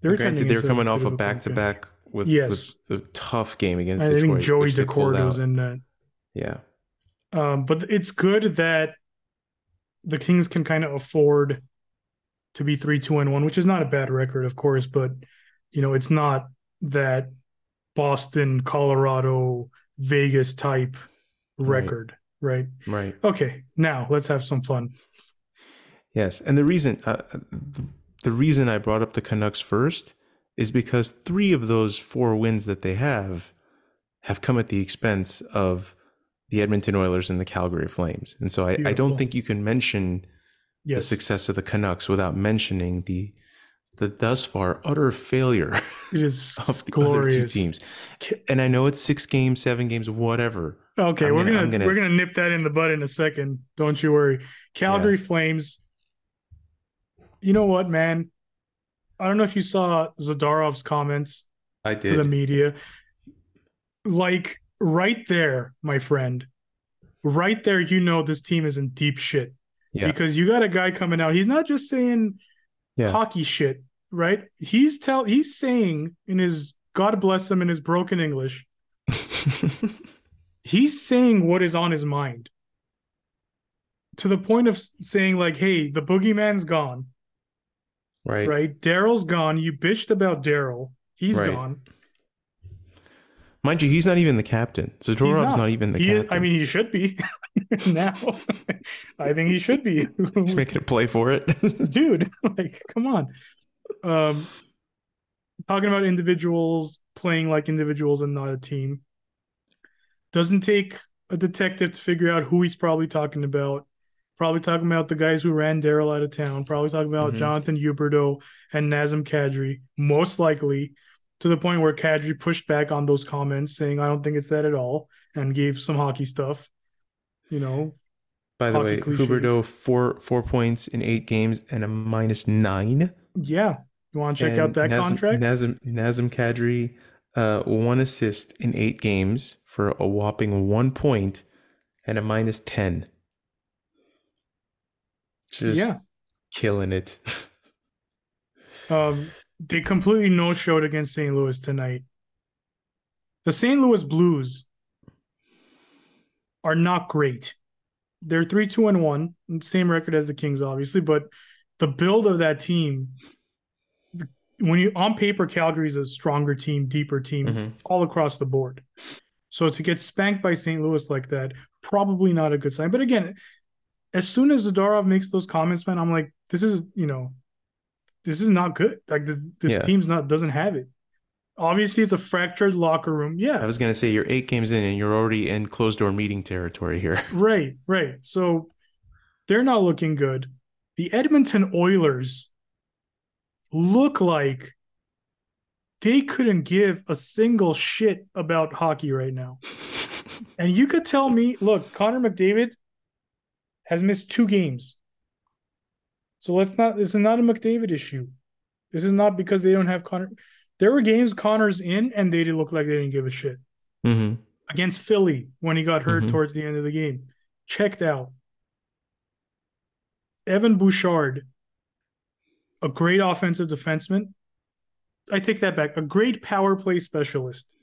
they're granted they're coming off a of back to back with Yes. with tough game against I Detroit. think Joey they was in that. Yeah, Um, but it's good that the Kings can kind of afford to be three, two, and one, which is not a bad record, of course, but you know, it's not that Boston, Colorado, Vegas type. Record, right? right. Okay, now let's have some fun. Yes, and the reason uh, the, reason I brought up the Canucks first is because three of those four wins that they have have come at the expense of the Edmonton Oilers and the Calgary Flames, and so I, I don't think you can mention the success of the Canucks without mentioning the the thus far utter failure it is of the other two teams. And I know it's six games, seven games, whatever. Okay, I'm we're gonna- gonna, gonna- we're gonna nip that in the bud in a second. Don't you worry. Calgary Flames. You know what, man? I don't know if you saw Zadorov's comments I to the media. Like right there, my friend. Right there, you know this team is in deep shit. Yeah. Because you got a guy coming out. He's not just saying Yeah. hockey shit, right? He's tell he's saying in his God bless him in his broken English, he's saying what is on his mind to the point of saying like hey the boogeyman's gone right. right daryl's gone you bitched about daryl He's Right. gone Mind you, he's not even the captain. Zadorov's not. not. even the he is, captain. i mean he should be now i think he should be he's making a play for it. dude like come on um talking about individuals playing like individuals and not a team doesn't take a detective to figure out who he's probably talking about probably talking about the guys who ran daryl out of town probably talking about Mhm. jonathan huberdeau and nazem kadri most likely to the point where kadri pushed back on those comments saying i don't think it's that at all and gave some hockey stuff you know By the way, cliches. Huberdeau four four points in eight games and a minus nine. Yeah You want to check And out that Nazem, contract? Nazem, Nazem Kadri, uh, one assist in eight games for a whopping one point and a minus 10. Just yeah. killing it. Um, they completely no showed against St. Louis tonight. The St. Louis Blues are not great. They're three, two, and one, same record as the Kings, obviously. But the build of that team, when you on paper, Calgary is a stronger team, deeper team, Mhm. all across the board. So to get spanked by St. Louis like that, probably not a good sign. But again, as soon as Zadorov makes those comments, man, I'm like, this is you know, this is not good. Like this, this Yeah. team's not doesn't have it. Obviously, it's a fractured locker room. Yeah, I was going to say, you're eight games in and you're already in closed door meeting territory here. right, right. So they're not looking good. The Edmonton Oilers look like they couldn't give a single shit about hockey right now. And you could tell me, look, Connor McDavid has missed two games. So let's not this is not a McDavid issue. This is not because they don't have Connor. There were games Connor's in and they didn't look like they didn't give a shit. hmm Against Philly when he got hurt Mhm. towards the end of the game. Checked out. Evan Bouchard, a great offensive defenseman. I take that back. A great power play specialist.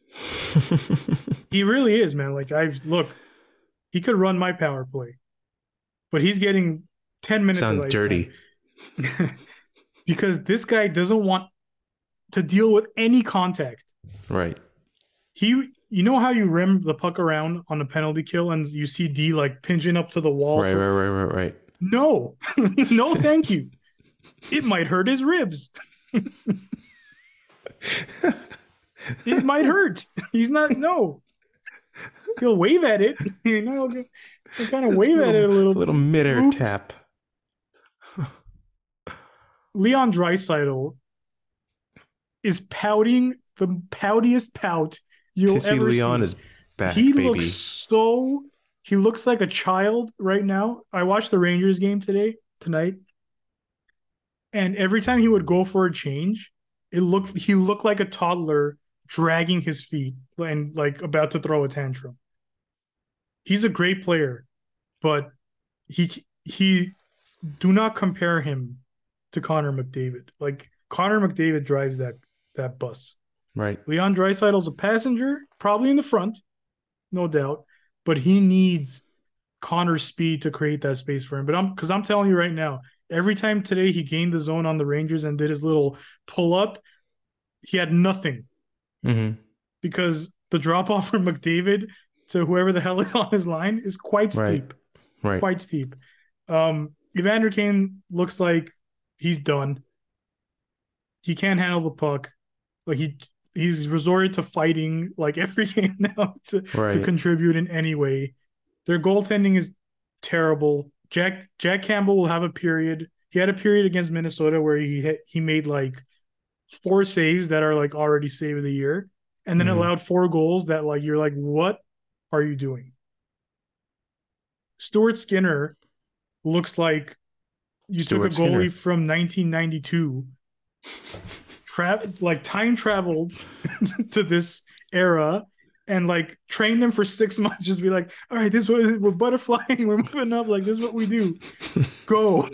He really is, man. Like I look, he could run my power play, but he's getting ten minutes. Sound dirty. because this guy doesn't want to deal with any contact. Right. He, you know how you rim the puck around on a penalty kill, and you see D like pinching up to the wall. Right, to- right, right, right, right. No, no, thank you. It might hurt his ribs. it might hurt. He's not. No, he'll wave at it. You know, he'll, he'll kind of wave at it a little. A little mid-air Oops. tap. Leon Draisaitl is pouting the poutiest pout you'll Pissy ever Leon see. is back, he baby. looks so. He looks like a child right now. I watched the Rangers game today, tonight, and every time he would go for a change, it looked he looked like a toddler dragging his feet and like about to throw a tantrum. He's a great player, but he he do not compare him to Connor McDavid. Like Connor McDavid drives that that bus. Right. Leon Draisaitl's a passenger, probably in the front, no doubt, but he needs Connor's speed to create that space for him. But I'm because I'm telling you right now, every time today he gained the zone on the Rangers and did his little pull up, he had nothing hmm because the drop off from McDavid to whoever the hell is on his line is quite Right. steep Right. quite steep. Um, Evander Kane looks like he's done. He can't handle the puck. Like he he's resorted to fighting like every game now to, to contribute in any way. Their goaltending is terrible. Jack Jack Campbell will have a period. He had a period against Minnesota where he hit, he made like four saves that are like already save of the year, and then Mhm. allowed four goals that like you're like, what are you doing? Stuart Skinner looks like you Stuart took a goalie Skinner. from 1992, tra- like time traveled to this era, and like trained them for six months. Just be like, all right, this was we're butterflying, we're moving up. Like this is what we do. Go.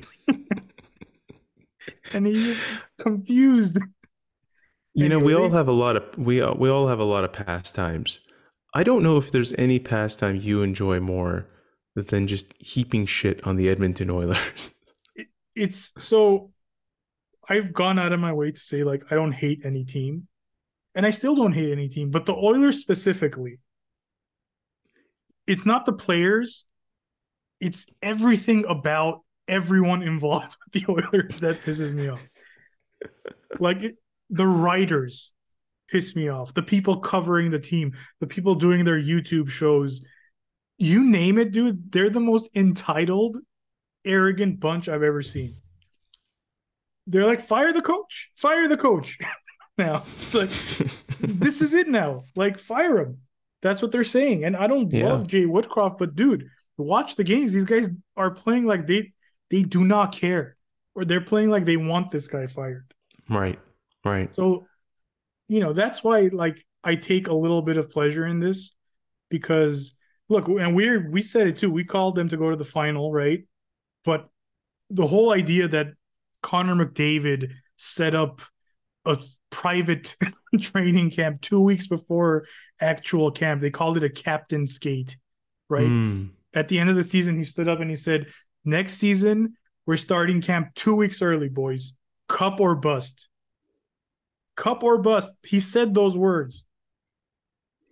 and he's just confused. You know, we all have a lot of we all- we all have a lot of pastimes. I don't know if there's any pastime you enjoy more than just heaping shit on the Edmonton Oilers. it's so I've gone out of my way to say like I don't hate any team. And I still don't hate any team, but the Oilers specifically. It's not the players, it's everything about everyone involved with the Oilers that pisses me off. Like it, the writers piss me off. The people covering the team, the people doing their YouTube shows. You name it, dude, they're the most entitled arrogant bunch I've ever seen. They're like, fire the coach, fire the coach. now it's like, this is it now. Like, fire him. That's what they're saying. And I don't Yeah. love Jay Woodcroft, but dude, watch the games. These guys are playing like they they do not care, or they're playing like they want this guy fired. Right. Right. So, you know, that's why like I take a little bit of pleasure in this because look, and we're we said it too. We called them to go to the final, right? But the whole idea that Connor McDavid set up a private training camp two weeks before actual camp. They called it a captain skate, right? Mm. At the end of the season, he stood up and he said, Next season, we're starting camp two weeks early, boys. Cup or bust. Cup or bust. He said those words.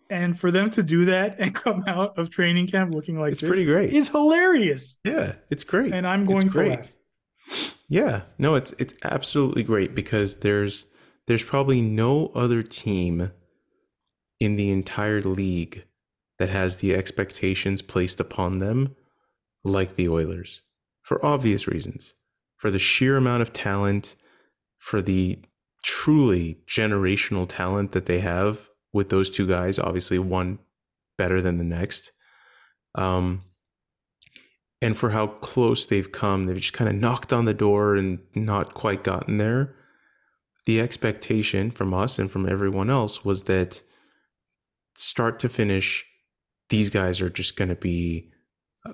And for them to do that and come out of training camp looking like It's this pretty great. is hilarious. Yeah, it's great. And I'm It's going to great. laugh. Yeah, no, it's it's absolutely great because there's there's probably no other team in the entire league that has the expectations placed upon them like the Oilers for obvious reasons. For the sheer amount of talent, for the truly generational talent that they have with those two guys, obviously one better than the next. Um and for how close they've come. They've just kind of knocked on the door and not quite gotten there. The expectation from us and from everyone else was that start to finish, these guys are just going to be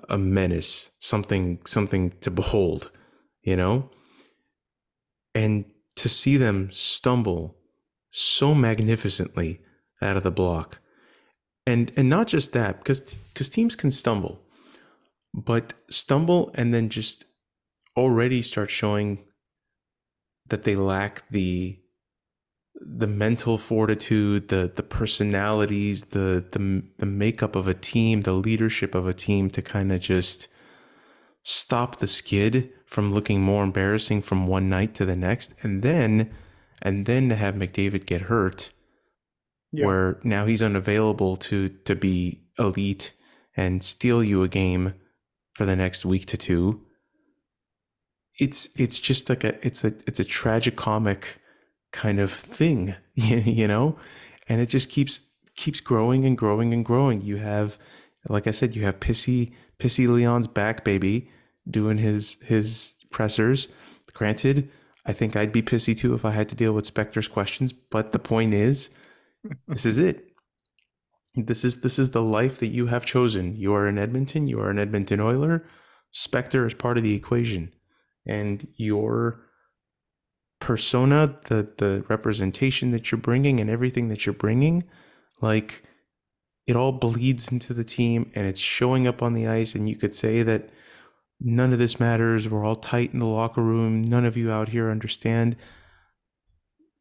a menace, something something to behold, you know? And to see them stumble so magnificently out of the block. And and not just that, because because teams can stumble but stumble and then just already start showing that they lack the the mental fortitude the the personalities the the the makeup of a team the leadership of a team to kind of just stop the skid from looking more embarrassing from one night to the next and then and then to have McDavid get hurt Yeah. where now he's unavailable to to be elite and steal you a game for the next week to two. It's it's just like a it's a it's a tragic comic kind of thing you know? And it just keeps keeps growing and growing and growing. You have like i said you have pissy pissy leon's back baby doing his his pressers. Granted i think i'd be pissy too if i had to deal with spector's questions but the point is this is it this is this is the life that you have chosen. You are in Edmonton. You are an Edmonton Oiler. Spector is part of the equation, and your persona, the the representation that you're bringing, and everything that you're bringing, like it all bleeds into the team, and it's showing up on the ice. And you could say that none of this matters. We're all tight in the locker room. None of you out here understand,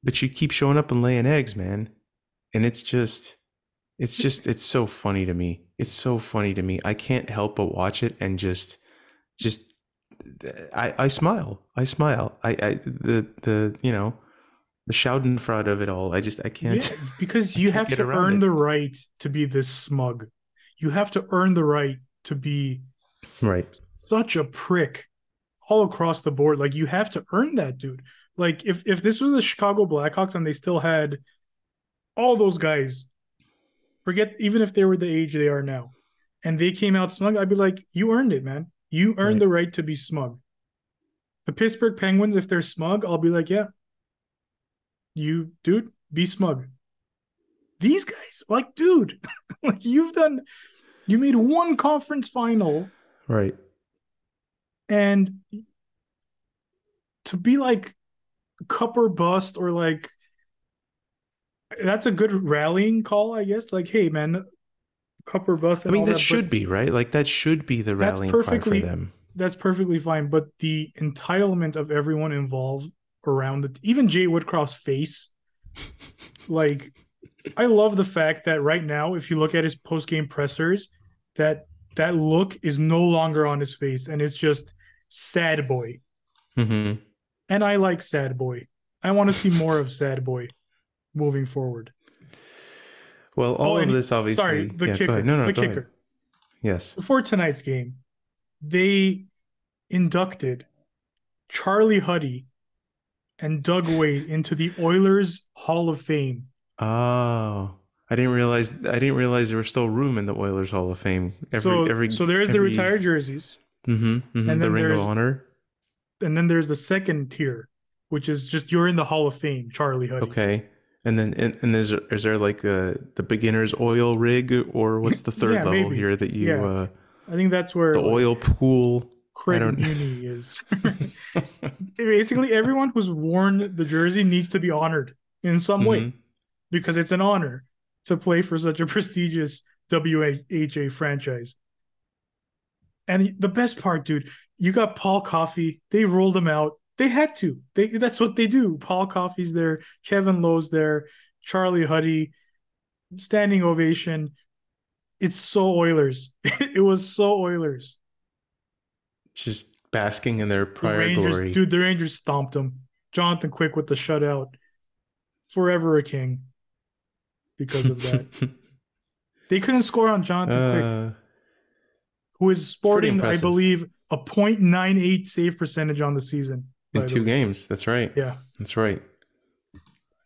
but you keep showing up and laying eggs, man, and it's just it's just it's so funny to me it's so funny to me i can't help but watch it and just just i i smile i smile i i the the you know the schadenfreude of it all i just i can't Yeah, because you can't have to earn it. the right to be this smug. You have to earn the right to be right such a prick all across the board. Like you have to earn that, dude. Like if if this was the Chicago Blackhawks and they still had all those guys, forget even if they were the age they are now, and they came out smug, I'd be like, you earned it, man. You earned Right. the right to be smug. The Pittsburgh Penguins, if they're smug, I'll be like, yeah, you, dude, be smug. These guys, like, dude, like you've done, you made one conference final right and to be like cup or bust or like that's a good rallying call, I guess. Like, hey man, cup or bust. i mean all that should be right like that should be the rallying cry perfectly- for them That's perfectly fine. But the entitlement of everyone involved around it, even Jay Woodcroft's face, like, I love the fact that right now, if you look at his post game pressers, that that look is no longer on his face, and it's just sad boy. hmm and I like Sad Boy. I want to see more of Sad Boy moving forward. well all Oh, of this obviously Sorry, the yeah, kicker. no no the kicker. ahead. yes Before tonight's game, they inducted Charlie Huddy and Doug Weight into the Oilers Hall of Fame. oh I didn't realize I didn't realize there was still room in the Oilers Hall of Fame. Every so, every so there's the retired jerseys, Mhm, mhm, And the Ring of Honor. and then there's the second tier. which is just you're in the Hall of Fame, Charlie Huddy. Okay. And then and, and is is there like a, the beginner's oil rig or what's the third Yeah, level maybe. here that you Yeah. uh I think that's where the like, oil pool? Craig don't- is. Basically, everyone who's worn the jersey needs to be honored in some way Mhm. because it's an honor to play for such a prestigious WHA franchise. And the best part, dude, you got Paul Coffey. They rolled him out. They had to. They that's what they do. Paul Coffey's there, Kevin Lowe's there, Charlie Huddy, standing ovation. It's so Oilers. it was so Oilers. Just basking in their The prior Rangers, glory. dude, the Rangers stomped them. Jonathan Quick with the shutout. Forever a king because of that. they couldn't score on Jonathan Quick, uh, who is sporting, I believe, a .98 save percentage on the season. In two games. That's right. Yeah. That's right.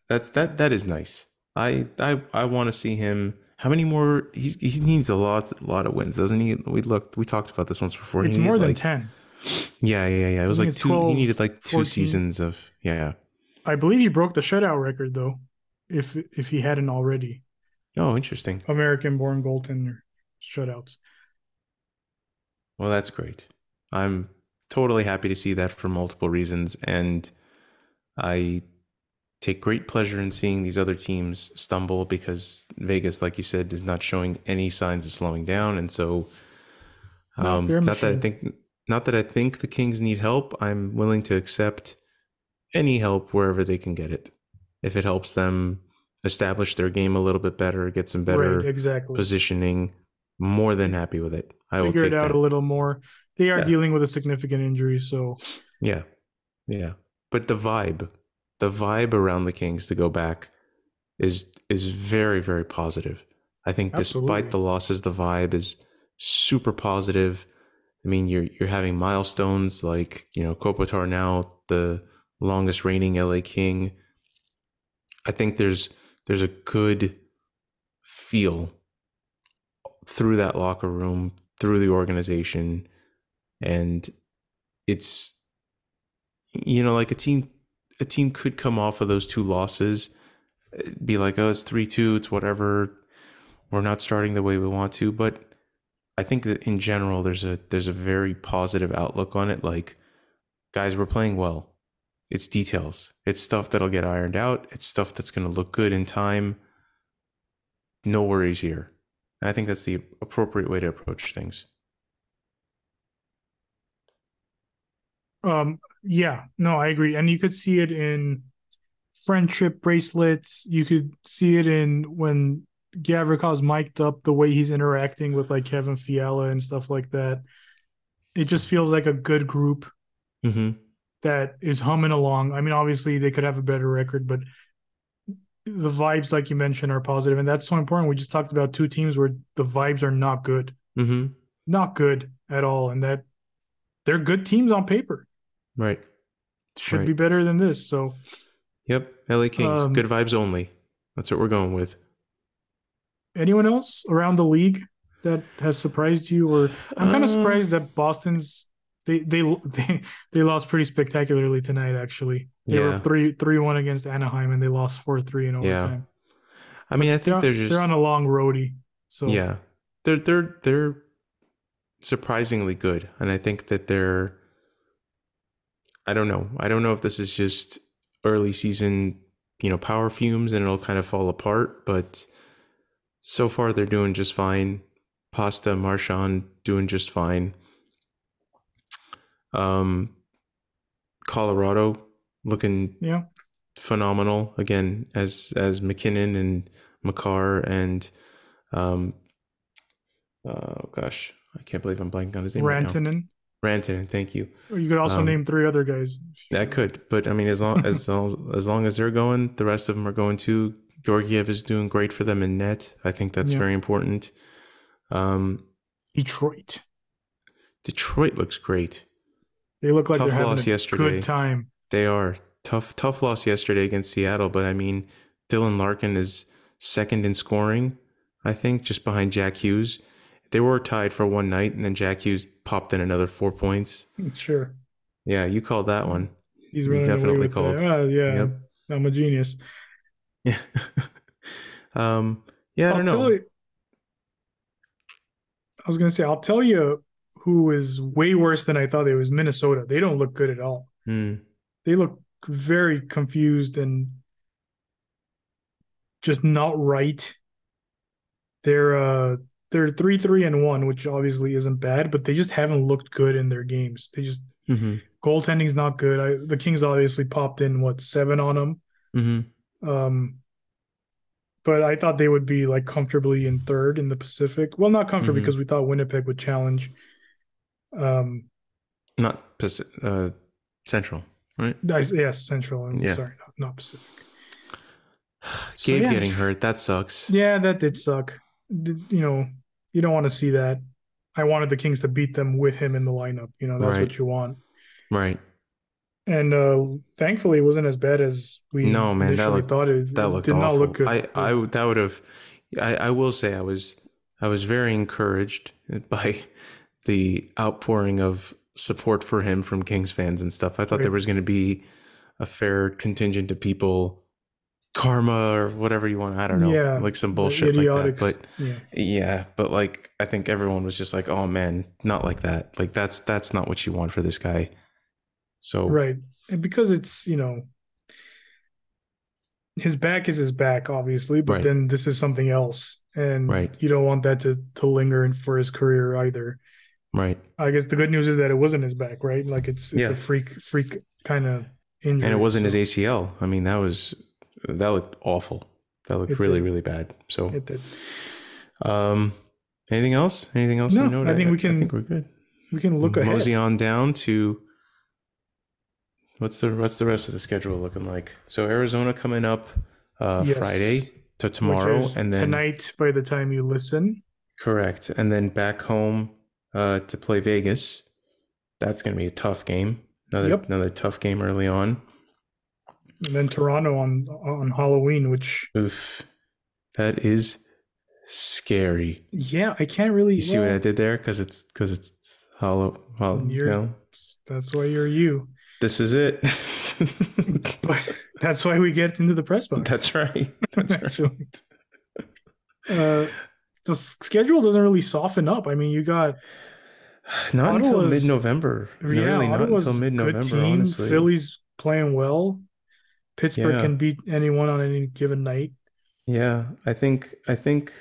That's that that is nice. I I I want to see him. How many more? He's he needs a lot a lot of wins, doesn't he? We looked we talked about this once before. It's more than like- 10. Yeah, yeah, yeah. It was like two. 12, he needed like two 14. seasons of yeah. I believe he broke the shutout record, though, if if he hadn't already. Oh, interesting. American born goaltender shutouts. Well, that's great. I'm totally happy to see that for multiple reasons, and I take great pleasure in seeing these other teams stumble because Vegas, like you said, is not showing any signs of slowing down, and so um, they're not that I think not that I think the Kings need help. I'm willing to accept any help wherever they can get it. If it helps them establish their game a little bit better, get some better right, exactly. positioning, more than happy with it. I will Figure take it out that. a little more. They are Yeah. dealing with a significant injury, so Yeah. Yeah. But the vibe, the vibe around the Kings to go back is is very, very positive. I think Absolutely. despite the losses, the vibe is super positive. I mean, you're you're having milestones like, you know, Kopitar now the longest reigning LA King. I think there's there's a good feel through that locker room, through the organization, and it's you know like a team a team could come off of those two losses eh, be like oh it's 3-2 it's whatever we're not starting the way we want to. But i think that in general there's a there's a very positive outlook on it. Like guys we're playing well. It's details. It's stuff that'll get ironed out. It's stuff that's going to look good in time. No worries here. And i think that's the appropriate way to approach things Um, yeah, no, I agree. And you could see it in friendship bracelets. You could see it in when Gavrikov's mic'd up, the way he's interacting with like Kevin Fiala and stuff like that. It just feels like a good group mm-hmm. that is humming along. I mean, obviously they could have a better record, but the vibes, like you mentioned, are positive, and that's so important. We just talked about two teams where the vibes are not good, Mm-hmm. not good at all, and that they're good teams on paper. Right Should Right. be better than this. So Yep, LA Kings, Um, good vibes only. That's what we're going with. anyone else around the league that has surprised you or i'm kind of Uh, surprised that boston's they they they, they lost pretty spectacularly tonight actually they Yeah. were 3 3 against anaheim and they lost 4 3 in overtime. Yeah. I mean, I they're, think they're just they're on a long roadie so yeah, they're they're they're surprisingly good, and I think that they're. I don't know. I don't know if this is just early season, you know, power fumes, and it'll kind of fall apart. But so far, they're doing just fine. Pasta, Marchand doing just fine. Um, Colorado looking yeah phenomenal again as as MacKinnon and Makar and um oh gosh I can't believe I'm blanking on his name right now. Rantanen thank you. Or you could also Um, name three other guys. I could but I mean as long as long, as long as they're going the rest of them are going too. Georgiev is doing great for them in net. I think that's Yeah. very important. Um detroit. Detroit looks great. They look like Tough they're having loss a yesterday. good time. They are. Tough, tough loss yesterday against Seattle, but I mean, Dylan Larkin is second in scoring, I think, just behind Jack Hughes. They were tied for one night, and then Jack Hughes popped in another four points. sure Yeah, you called that one. He's he running away definitely with called. that. Ah, yeah, Yep. I'm a genius. Yeah. um. Yeah, I I'll don't know. you- I was gonna say, I'll tell you who is way worse than I thought. It was Minnesota. They don't look good at all. Hmm. They look very confused and just not right. They're uh they're three three and one, which obviously isn't bad, but they just haven't looked good in their games. They just hmm goaltending's not good. I, the Kings obviously popped in what seven on them. hmm Um, but I thought they would be like comfortably in third in the Pacific. Well, not comfortably Mhm. because we thought Winnipeg would challenge. Um, Not uh, Central, right? I, yes, Central. I'm Yeah. sorry, not, not Pacific. So, Gabe yeah, getting hurt. That sucks. Yeah, that did suck. You know, you don't want to see that. I wanted the Kings to beat them with him in the lineup. You know, that's Right. what you want. Right. And uh thankfully, it wasn't as bad as we No, man, that initially looked- thought it. That looked did awful. not look good. I, I would- that would have. I, I will say I was I was very encouraged by the outpouring of support for him from Kings fans and stuff. I thought Right. there was going to be a fair contingent of people, karma or whatever you want. I don't know, Yeah, like some bullshit like that. But yeah. yeah, but like I think everyone was just like, "Oh man, not like that. Like that's that's not what you want for this guy." So Right. And because it's, you know, his back is his back, obviously, but Right. then this is something else. And Right. you don't want that to to linger in for his career either. right, I guess the good news is that it wasn't his back, right? Like it's it's Yeah. a freak freak kind of injury. and it wasn't so his ACL. I mean, that was that looked awful. That looked It really did. really bad. So It did. Um, anything else? Anything else? No? I think we can I think we're good. We can look ahead. Mosey on down to what's the what's the rest of the schedule looking like? So Arizona coming up uh, Yes. Friday to tomorrow, and then tonight by the time you listen. correct, and then back home uh, to play Vegas. That's going to be a tough game. Another Yep. another tough game early on. And then Toronto on on Halloween, which Oof, that is scary. yeah, I can't really You see what I did there? Because it's because it's hollow. Well, you know, that's why you're you. this is it. But that's why we get into the press box. That's right. That's right. Uh, the schedule doesn't really soften up. I mean, you got Not until mid-November. yeah, really, not Ottawa's until mid-November. Honestly, Philly's playing well. Pittsburgh Yeah. can beat anyone on any given night. yeah. I think. I think.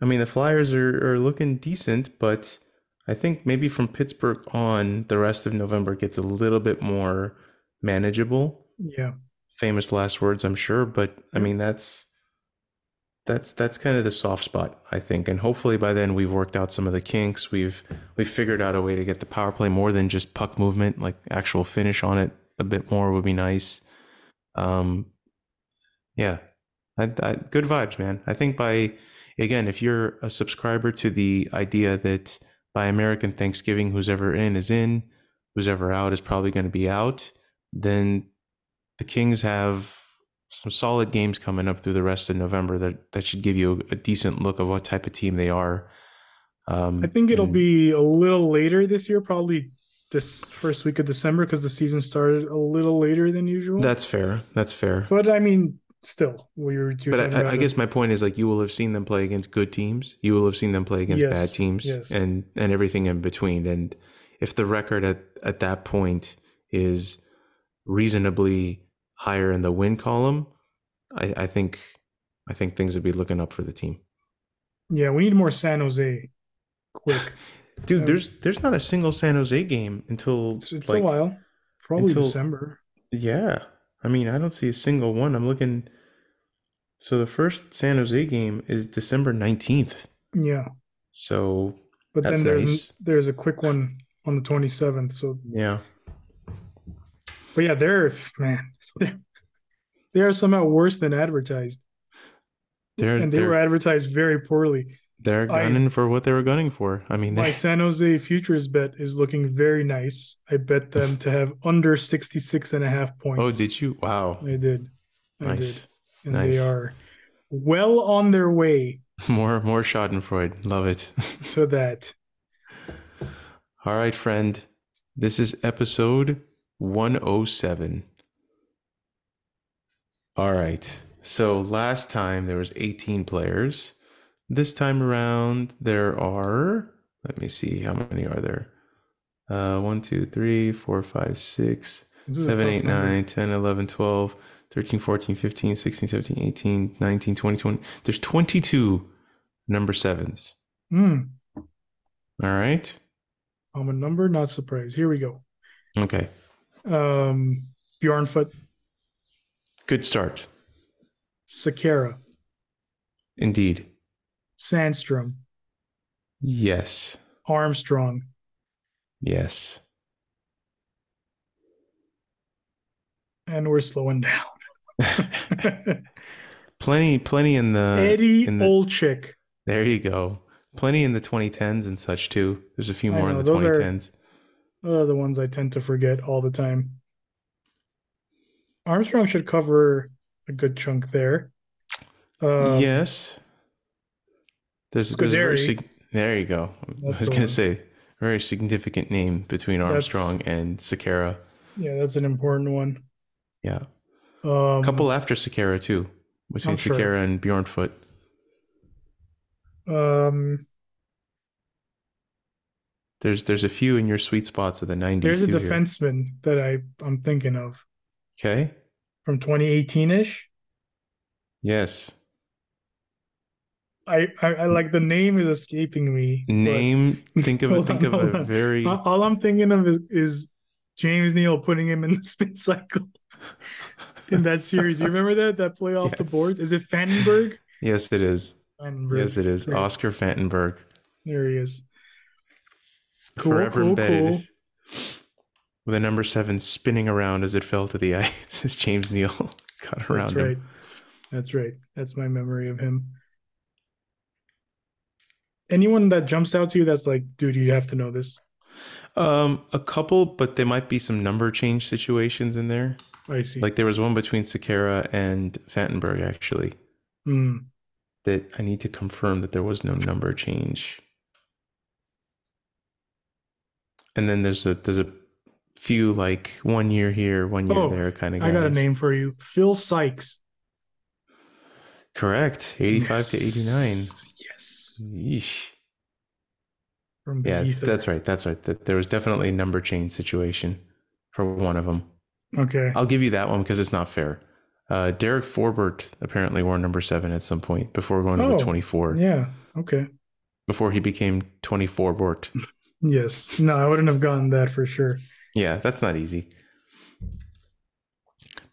I mean, the Flyers are are looking decent, but I think maybe from Pittsburgh on, the rest of November gets a little bit more manageable. Yeah, Famous last words, I'm sure, but I mean that's that's that's kind of the soft spot, I think. And hopefully by then we've worked out some of the kinks. We've we've figured out a way to get the power play more than just puck movement, like actual finish on it a bit more would be nice. Um, yeah, I, I, good vibes, man. I think by again, if you're a subscriber to the idea that by American Thanksgiving, who's ever in is in, who's ever out is probably going to be out, then the Kings have some solid games coming up through the rest of November that that should give you a, decent look of what type of team they are. Um, I think it'll and- be a little later this year, probably this first week of December because the season started a little later than usual. That's fair. That's fair. but I mean, still, we're. you're But I, I guess my point is like you will have seen them play against good teams. You will have seen them play against Yes, bad teams, yes. and and everything in between. And if the record at at that point is reasonably higher in the win column, I, I think I think things would be looking up for the team. yeah, we need more San Jose, quick. Dude, Um, there's there's not a single San Jose game until It's, it's like a while, probably until- December. yeah. I mean, I don't see a single one. I'm looking. So the first San Jose game is December nineteenth. Yeah, So but then there's nice. there's a quick one on the 27th. So, yeah, but yeah, they're man, they're, they are somehow worse than advertised, they're and they were advertised very poorly. They're I- gunning for what they were gunning for. I mean, My San Jose futures bet is looking very nice. I bet them to have under 66 and a half points. oh, did you? Wow, I did. I nice. did. And Nice. they are well on their way More more Schadenfreude. Love it. to that. All right, friend. This is episode 107. All right. So last time there was 18 players. This time around there are, let me see, how many are there? Uh, 1, 2, 3, 4, 5, 6, This is a 7, 8, 9, 10, 11, 12, 13, 14, 15, 16, 17, 18, 19, 20, 20. There's 22 number sevens. Mm, All right. I'm a number, not surprised. Here we go. Okay. Um, Bjornfot, Good start. Sekera, Indeed. Sandstrom, Yes. Armstrong, Yes. and we're slowing down. plenty, plenty in the Eddie in the, Olczyk. There you go. Plenty in the 2010s and such too. There's a few I more in the those are- 2010s. Those are the ones I tend to forget all the time. Armstrong should cover a good chunk there. Um, yes. There's, there's a very sig- there you go. I was gonna one. say very significant name between That's- Armstrong and Sekera. Yeah, that's an important one. Yeah. Um, couple after Sekera too, between I'm sure. And Bjornfot. Um, There's there's a few in your sweet spots of the 90s there's a too. here. defenseman that I I'm thinking of Okay. from 2018 ish. Yes. I, I I like the name is escaping me. Name. Think of it. Think on, of a very. all- I'm thinking of is, is James Neal putting him in the spin cycle in that series. You remember that that play off the board? Is it Fantenberg? Yes, it is. Fantenberg. Yes, it is. Right. Oscar Fantenberg. There he is. Cool, forever cool, embedded cool. with a number seven spinning around as it fell to the ice as James Neal got around That's him. right. That's right. That's my memory of him. Anyone that jumps out to you that's like, dude, you have to know this. Um, a couple, but there might be some number change situations in there. I see. Like there was one between Sekera and Fantenberg actually Hmm. that I need to confirm that there was no number change. And then there's a there's a few like one year here, one year Oh, there kind of I got a name for you. Phil Sykes. Correct. 85 to 89. Yes. Yeesh. From the Yeah, ether. that's right. That's right. That there was definitely a number change situation for one of them. Okay. I'll give you that one because it's not fair. Uh, Derek Forbort apparently wore number seven at some point before going to Oh, the 24, Yeah. Okay. before he became 24 Bort. Yes. No, I wouldn't have gotten that for sure. yeah, that's not easy.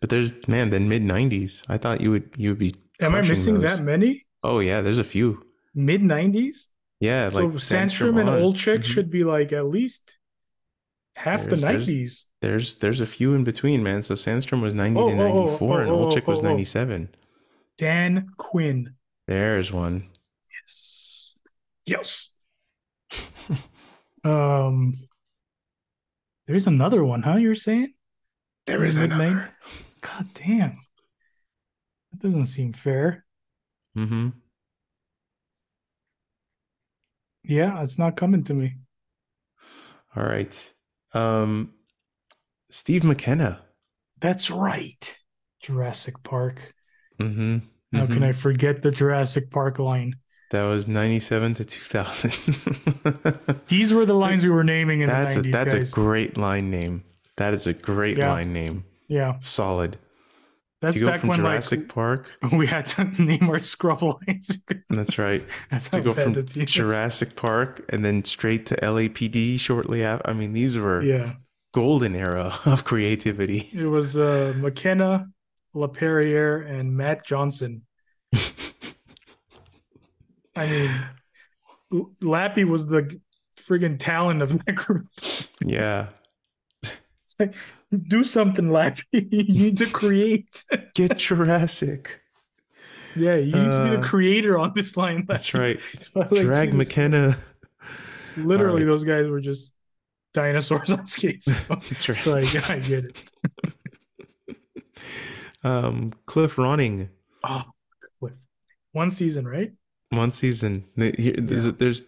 But there's man, then mid 90s. I thought you would you would be. Am I missing those. that many? Oh yeah, there's a few. Mid 90s? Yeah, So like Sandstrom and. Olczyk Mhm. should be like at least half There's- the 90s. There's there's a few in between, man. So Sandstrom was 90 Oh, to oh, oh, 94, and oh, oh, was oh, oh. 97. Dan Quinn. There's one. Yes. Yes. um there's another one, huh? You're saying? There is another. God damn. That doesn't seem fair. Mm-hmm. Yeah, it's not coming to me. All right. Um, Steve McKenna. That's right. Jurassic Park. Mm-hmm. How can I forget the Jurassic Park line? That was 97 to 2000. These were the lines we were naming in that's the a that's guys. a great line name. That is a great Yeah. line name. yeah, Solid. That's to go back from when Jurassic like Park. we had to name our scrub lines. That's right. that's to how go from. Jurassic Park and then straight to LAPD shortly after. I mean, these were Yeah, golden era of creativity. it was uh, McKenna, LaPerriere, and Matt Johnson. I mean, Lappy was the friggin' talent of that group. yeah. It's like, do something, Lappy. you need to create. Get Jurassic. yeah, you need to be the Uh, creator on this line. That's right. Like, Drag Jesus McKenna. Literally, Alright. those guys were just dinosaurs on skates. So, That's right. so I, I get it. Um, Cliff Ronning. Oh, with one season, right? One season. There's, a, there's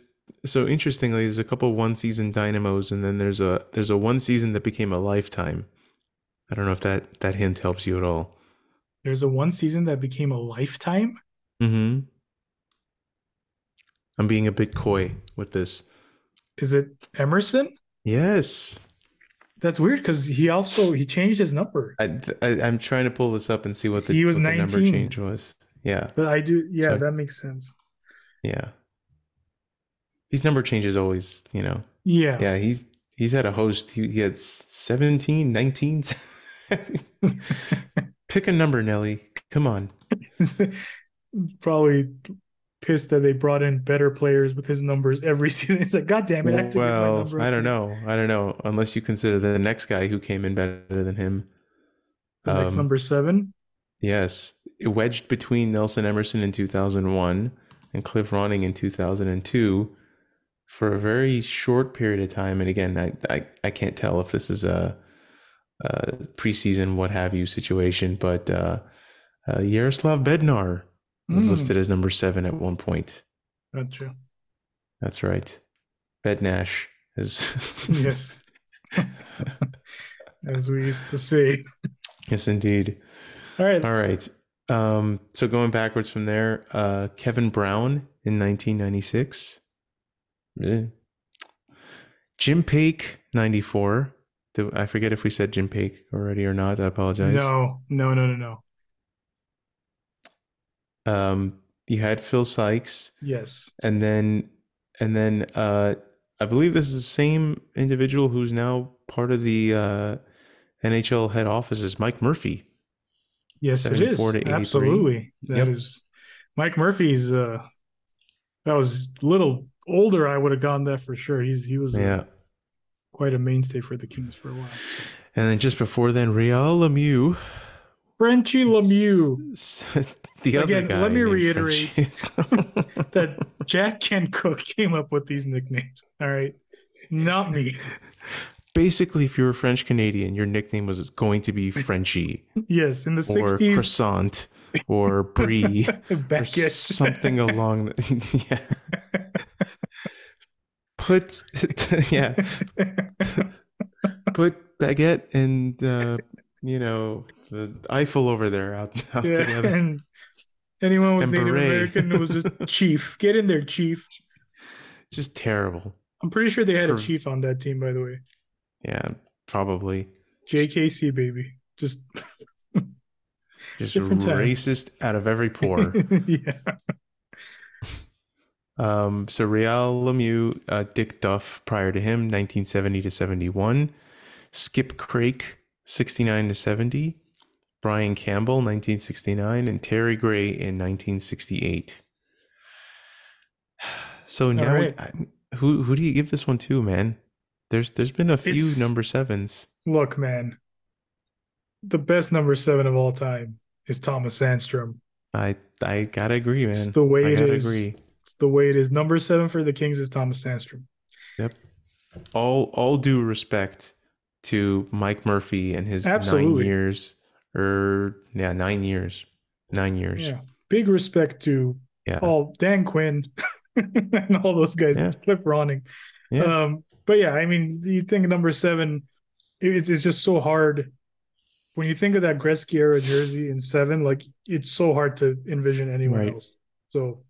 so interestingly, there's a couple one season dynamos, and then there's a there's a one season that became a lifetime I don't know if that that hint helps you at all. There's a one season that became a lifetime. Mm-hmm. I'm being a bit coy with this. Is it Emerson? Yes. That's weird because he also he changed his number. I, I am trying to pull this up and see what the, He was what the number 19. change was. Yeah, But I do yeah, So- that makes sense. yeah. These number changes always, you know. Yeah. Yeah, he's he's had a host. He, he had 17, 19. Pick a number, Nelly. Come on. Probably pissed that they brought in better players with his numbers every season. It's like, God damn it, well, number. I don't know. I don't know. Unless you consider the next guy who came in better than him. The next Um, number seven. Yes, wedged between Nelson Emerson in 2001 and Cliff Ronning in 2002 for a very short period of time. And again, I I, I can't tell if this is a, a preseason what have you situation, but uh, uh, Yaroslav Bednar was Mm, listed as number seven at one point. That's true. That's right. Bednash is Yes. As we used to say. yes, indeed. All right. All right. Um, so going backwards from there, uh, Kevin Brown in 1996. Eh. Jim Paek, 94. I forget if we said Jim Paek already or not. I apologize. No, no, no, no, no. Um, you had Phil Sykes, Yes. and then and then uh, I believe this is the same individual who's now part of the uh, NHL head office is Mike Murphy. Yes, it is. 74 to 83. Absolutely. That is Yep. Mike Murphy's uh that was little older, I would have gone that for sure. He's he was Yeah. quite a mainstay for the Kings for a while. so. And then just before then, Real Lemieux. Frenchie Lemieux. The other Again, guy. let me reiterate that Jack Kent Cooke came up with these nicknames. All right. Not me. Basically, if you were French Canadian, your nickname was going to be Frenchie Yes, in the or 60s, croissant or brie or something along the yeah. Put yeah, put baguette and uh, you know the Eiffel over there out, out Yeah, together. and anyone was And Native beret. American, was just chief. Get in there, chief. Just terrible. I'm pretty sure they had a chief on that team, by the way. Yeah, probably. JKC baby. Just Just racist out of every pore. yeah. Um, so Real Lemieux, uh, Dick Duff prior to him, 1970 to 71. Skip Krake, 69 to 70. Bryan Campbell, 1969, and Terry Gray in 1968. So now, right. I, who who do you give this one to, man? There's there's been a few It's- number sevens. Look, man. The best number seven of all time is Thomas Sandstrom. I I gotta agree, man. It's the way I it is. agree. It's the way it is. Number seven for the Kings is Thomas Sandstrom. Yep. All all due respect to Mike Murphy and his nine years or yeah nine years nine years Yeah. Big respect to yeah all Dan Quinn and all those guys. Yeah. Cliff Ronning. Yeah. Um, but yeah, I mean, you think number seven, it's it's just so hard. When you think of that Gretzky era jersey in seven, like it's so hard to envision anyone Right. else. So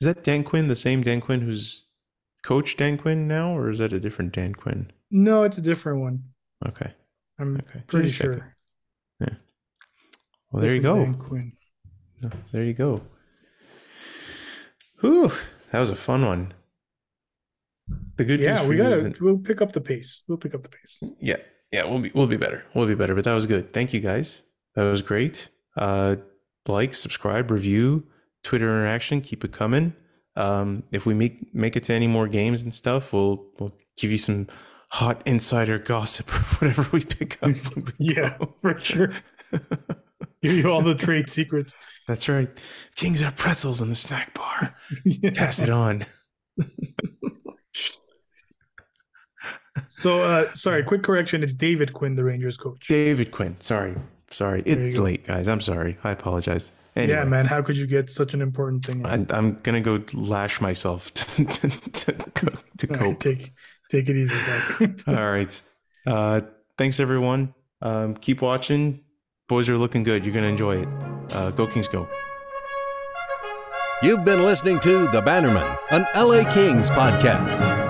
is that Dan Quinn the same Dan Quinn who's coach Dan Quinn now or is that a different Dan Quinn no, it's a different one. okay I'm okay pretty sure. well there you go Dan Quinn. there you go Whew, that was a fun one the good news Yeah, we gotta. that- We'll pick up the pace. We'll pick up the pace. Yeah, yeah, we'll be we'll be better. We'll be better. But that was good. Thank you guys. That was great. Uh, like, subscribe, review, Twitter interaction. Keep it coming. Um, if we make make it to any more games and stuff, we'll we'll give you some hot insider gossip or whatever we pick up. We Yeah, go. for sure. Give you all the trade secrets. That's right. Kings have pretzels in the snack bar. Yeah. Pass it on. So, uh, sorry, quick correction. It's David Quinn, the Rangers coach. David Quinn. Sorry, sorry. There It's late, guys. I'm sorry. I apologize. Anyway. Yeah, man. How could you get such an important thing? I, I'm gonna go lash myself to, to, to, co- to All right, cope. take take it easy. All right. Uh, thanks everyone. Um, keep watching. Boys are looking good. You're gonna enjoy it. Uh, go Kings, go! You've been listening to The Bannerman, an LA Kings podcast.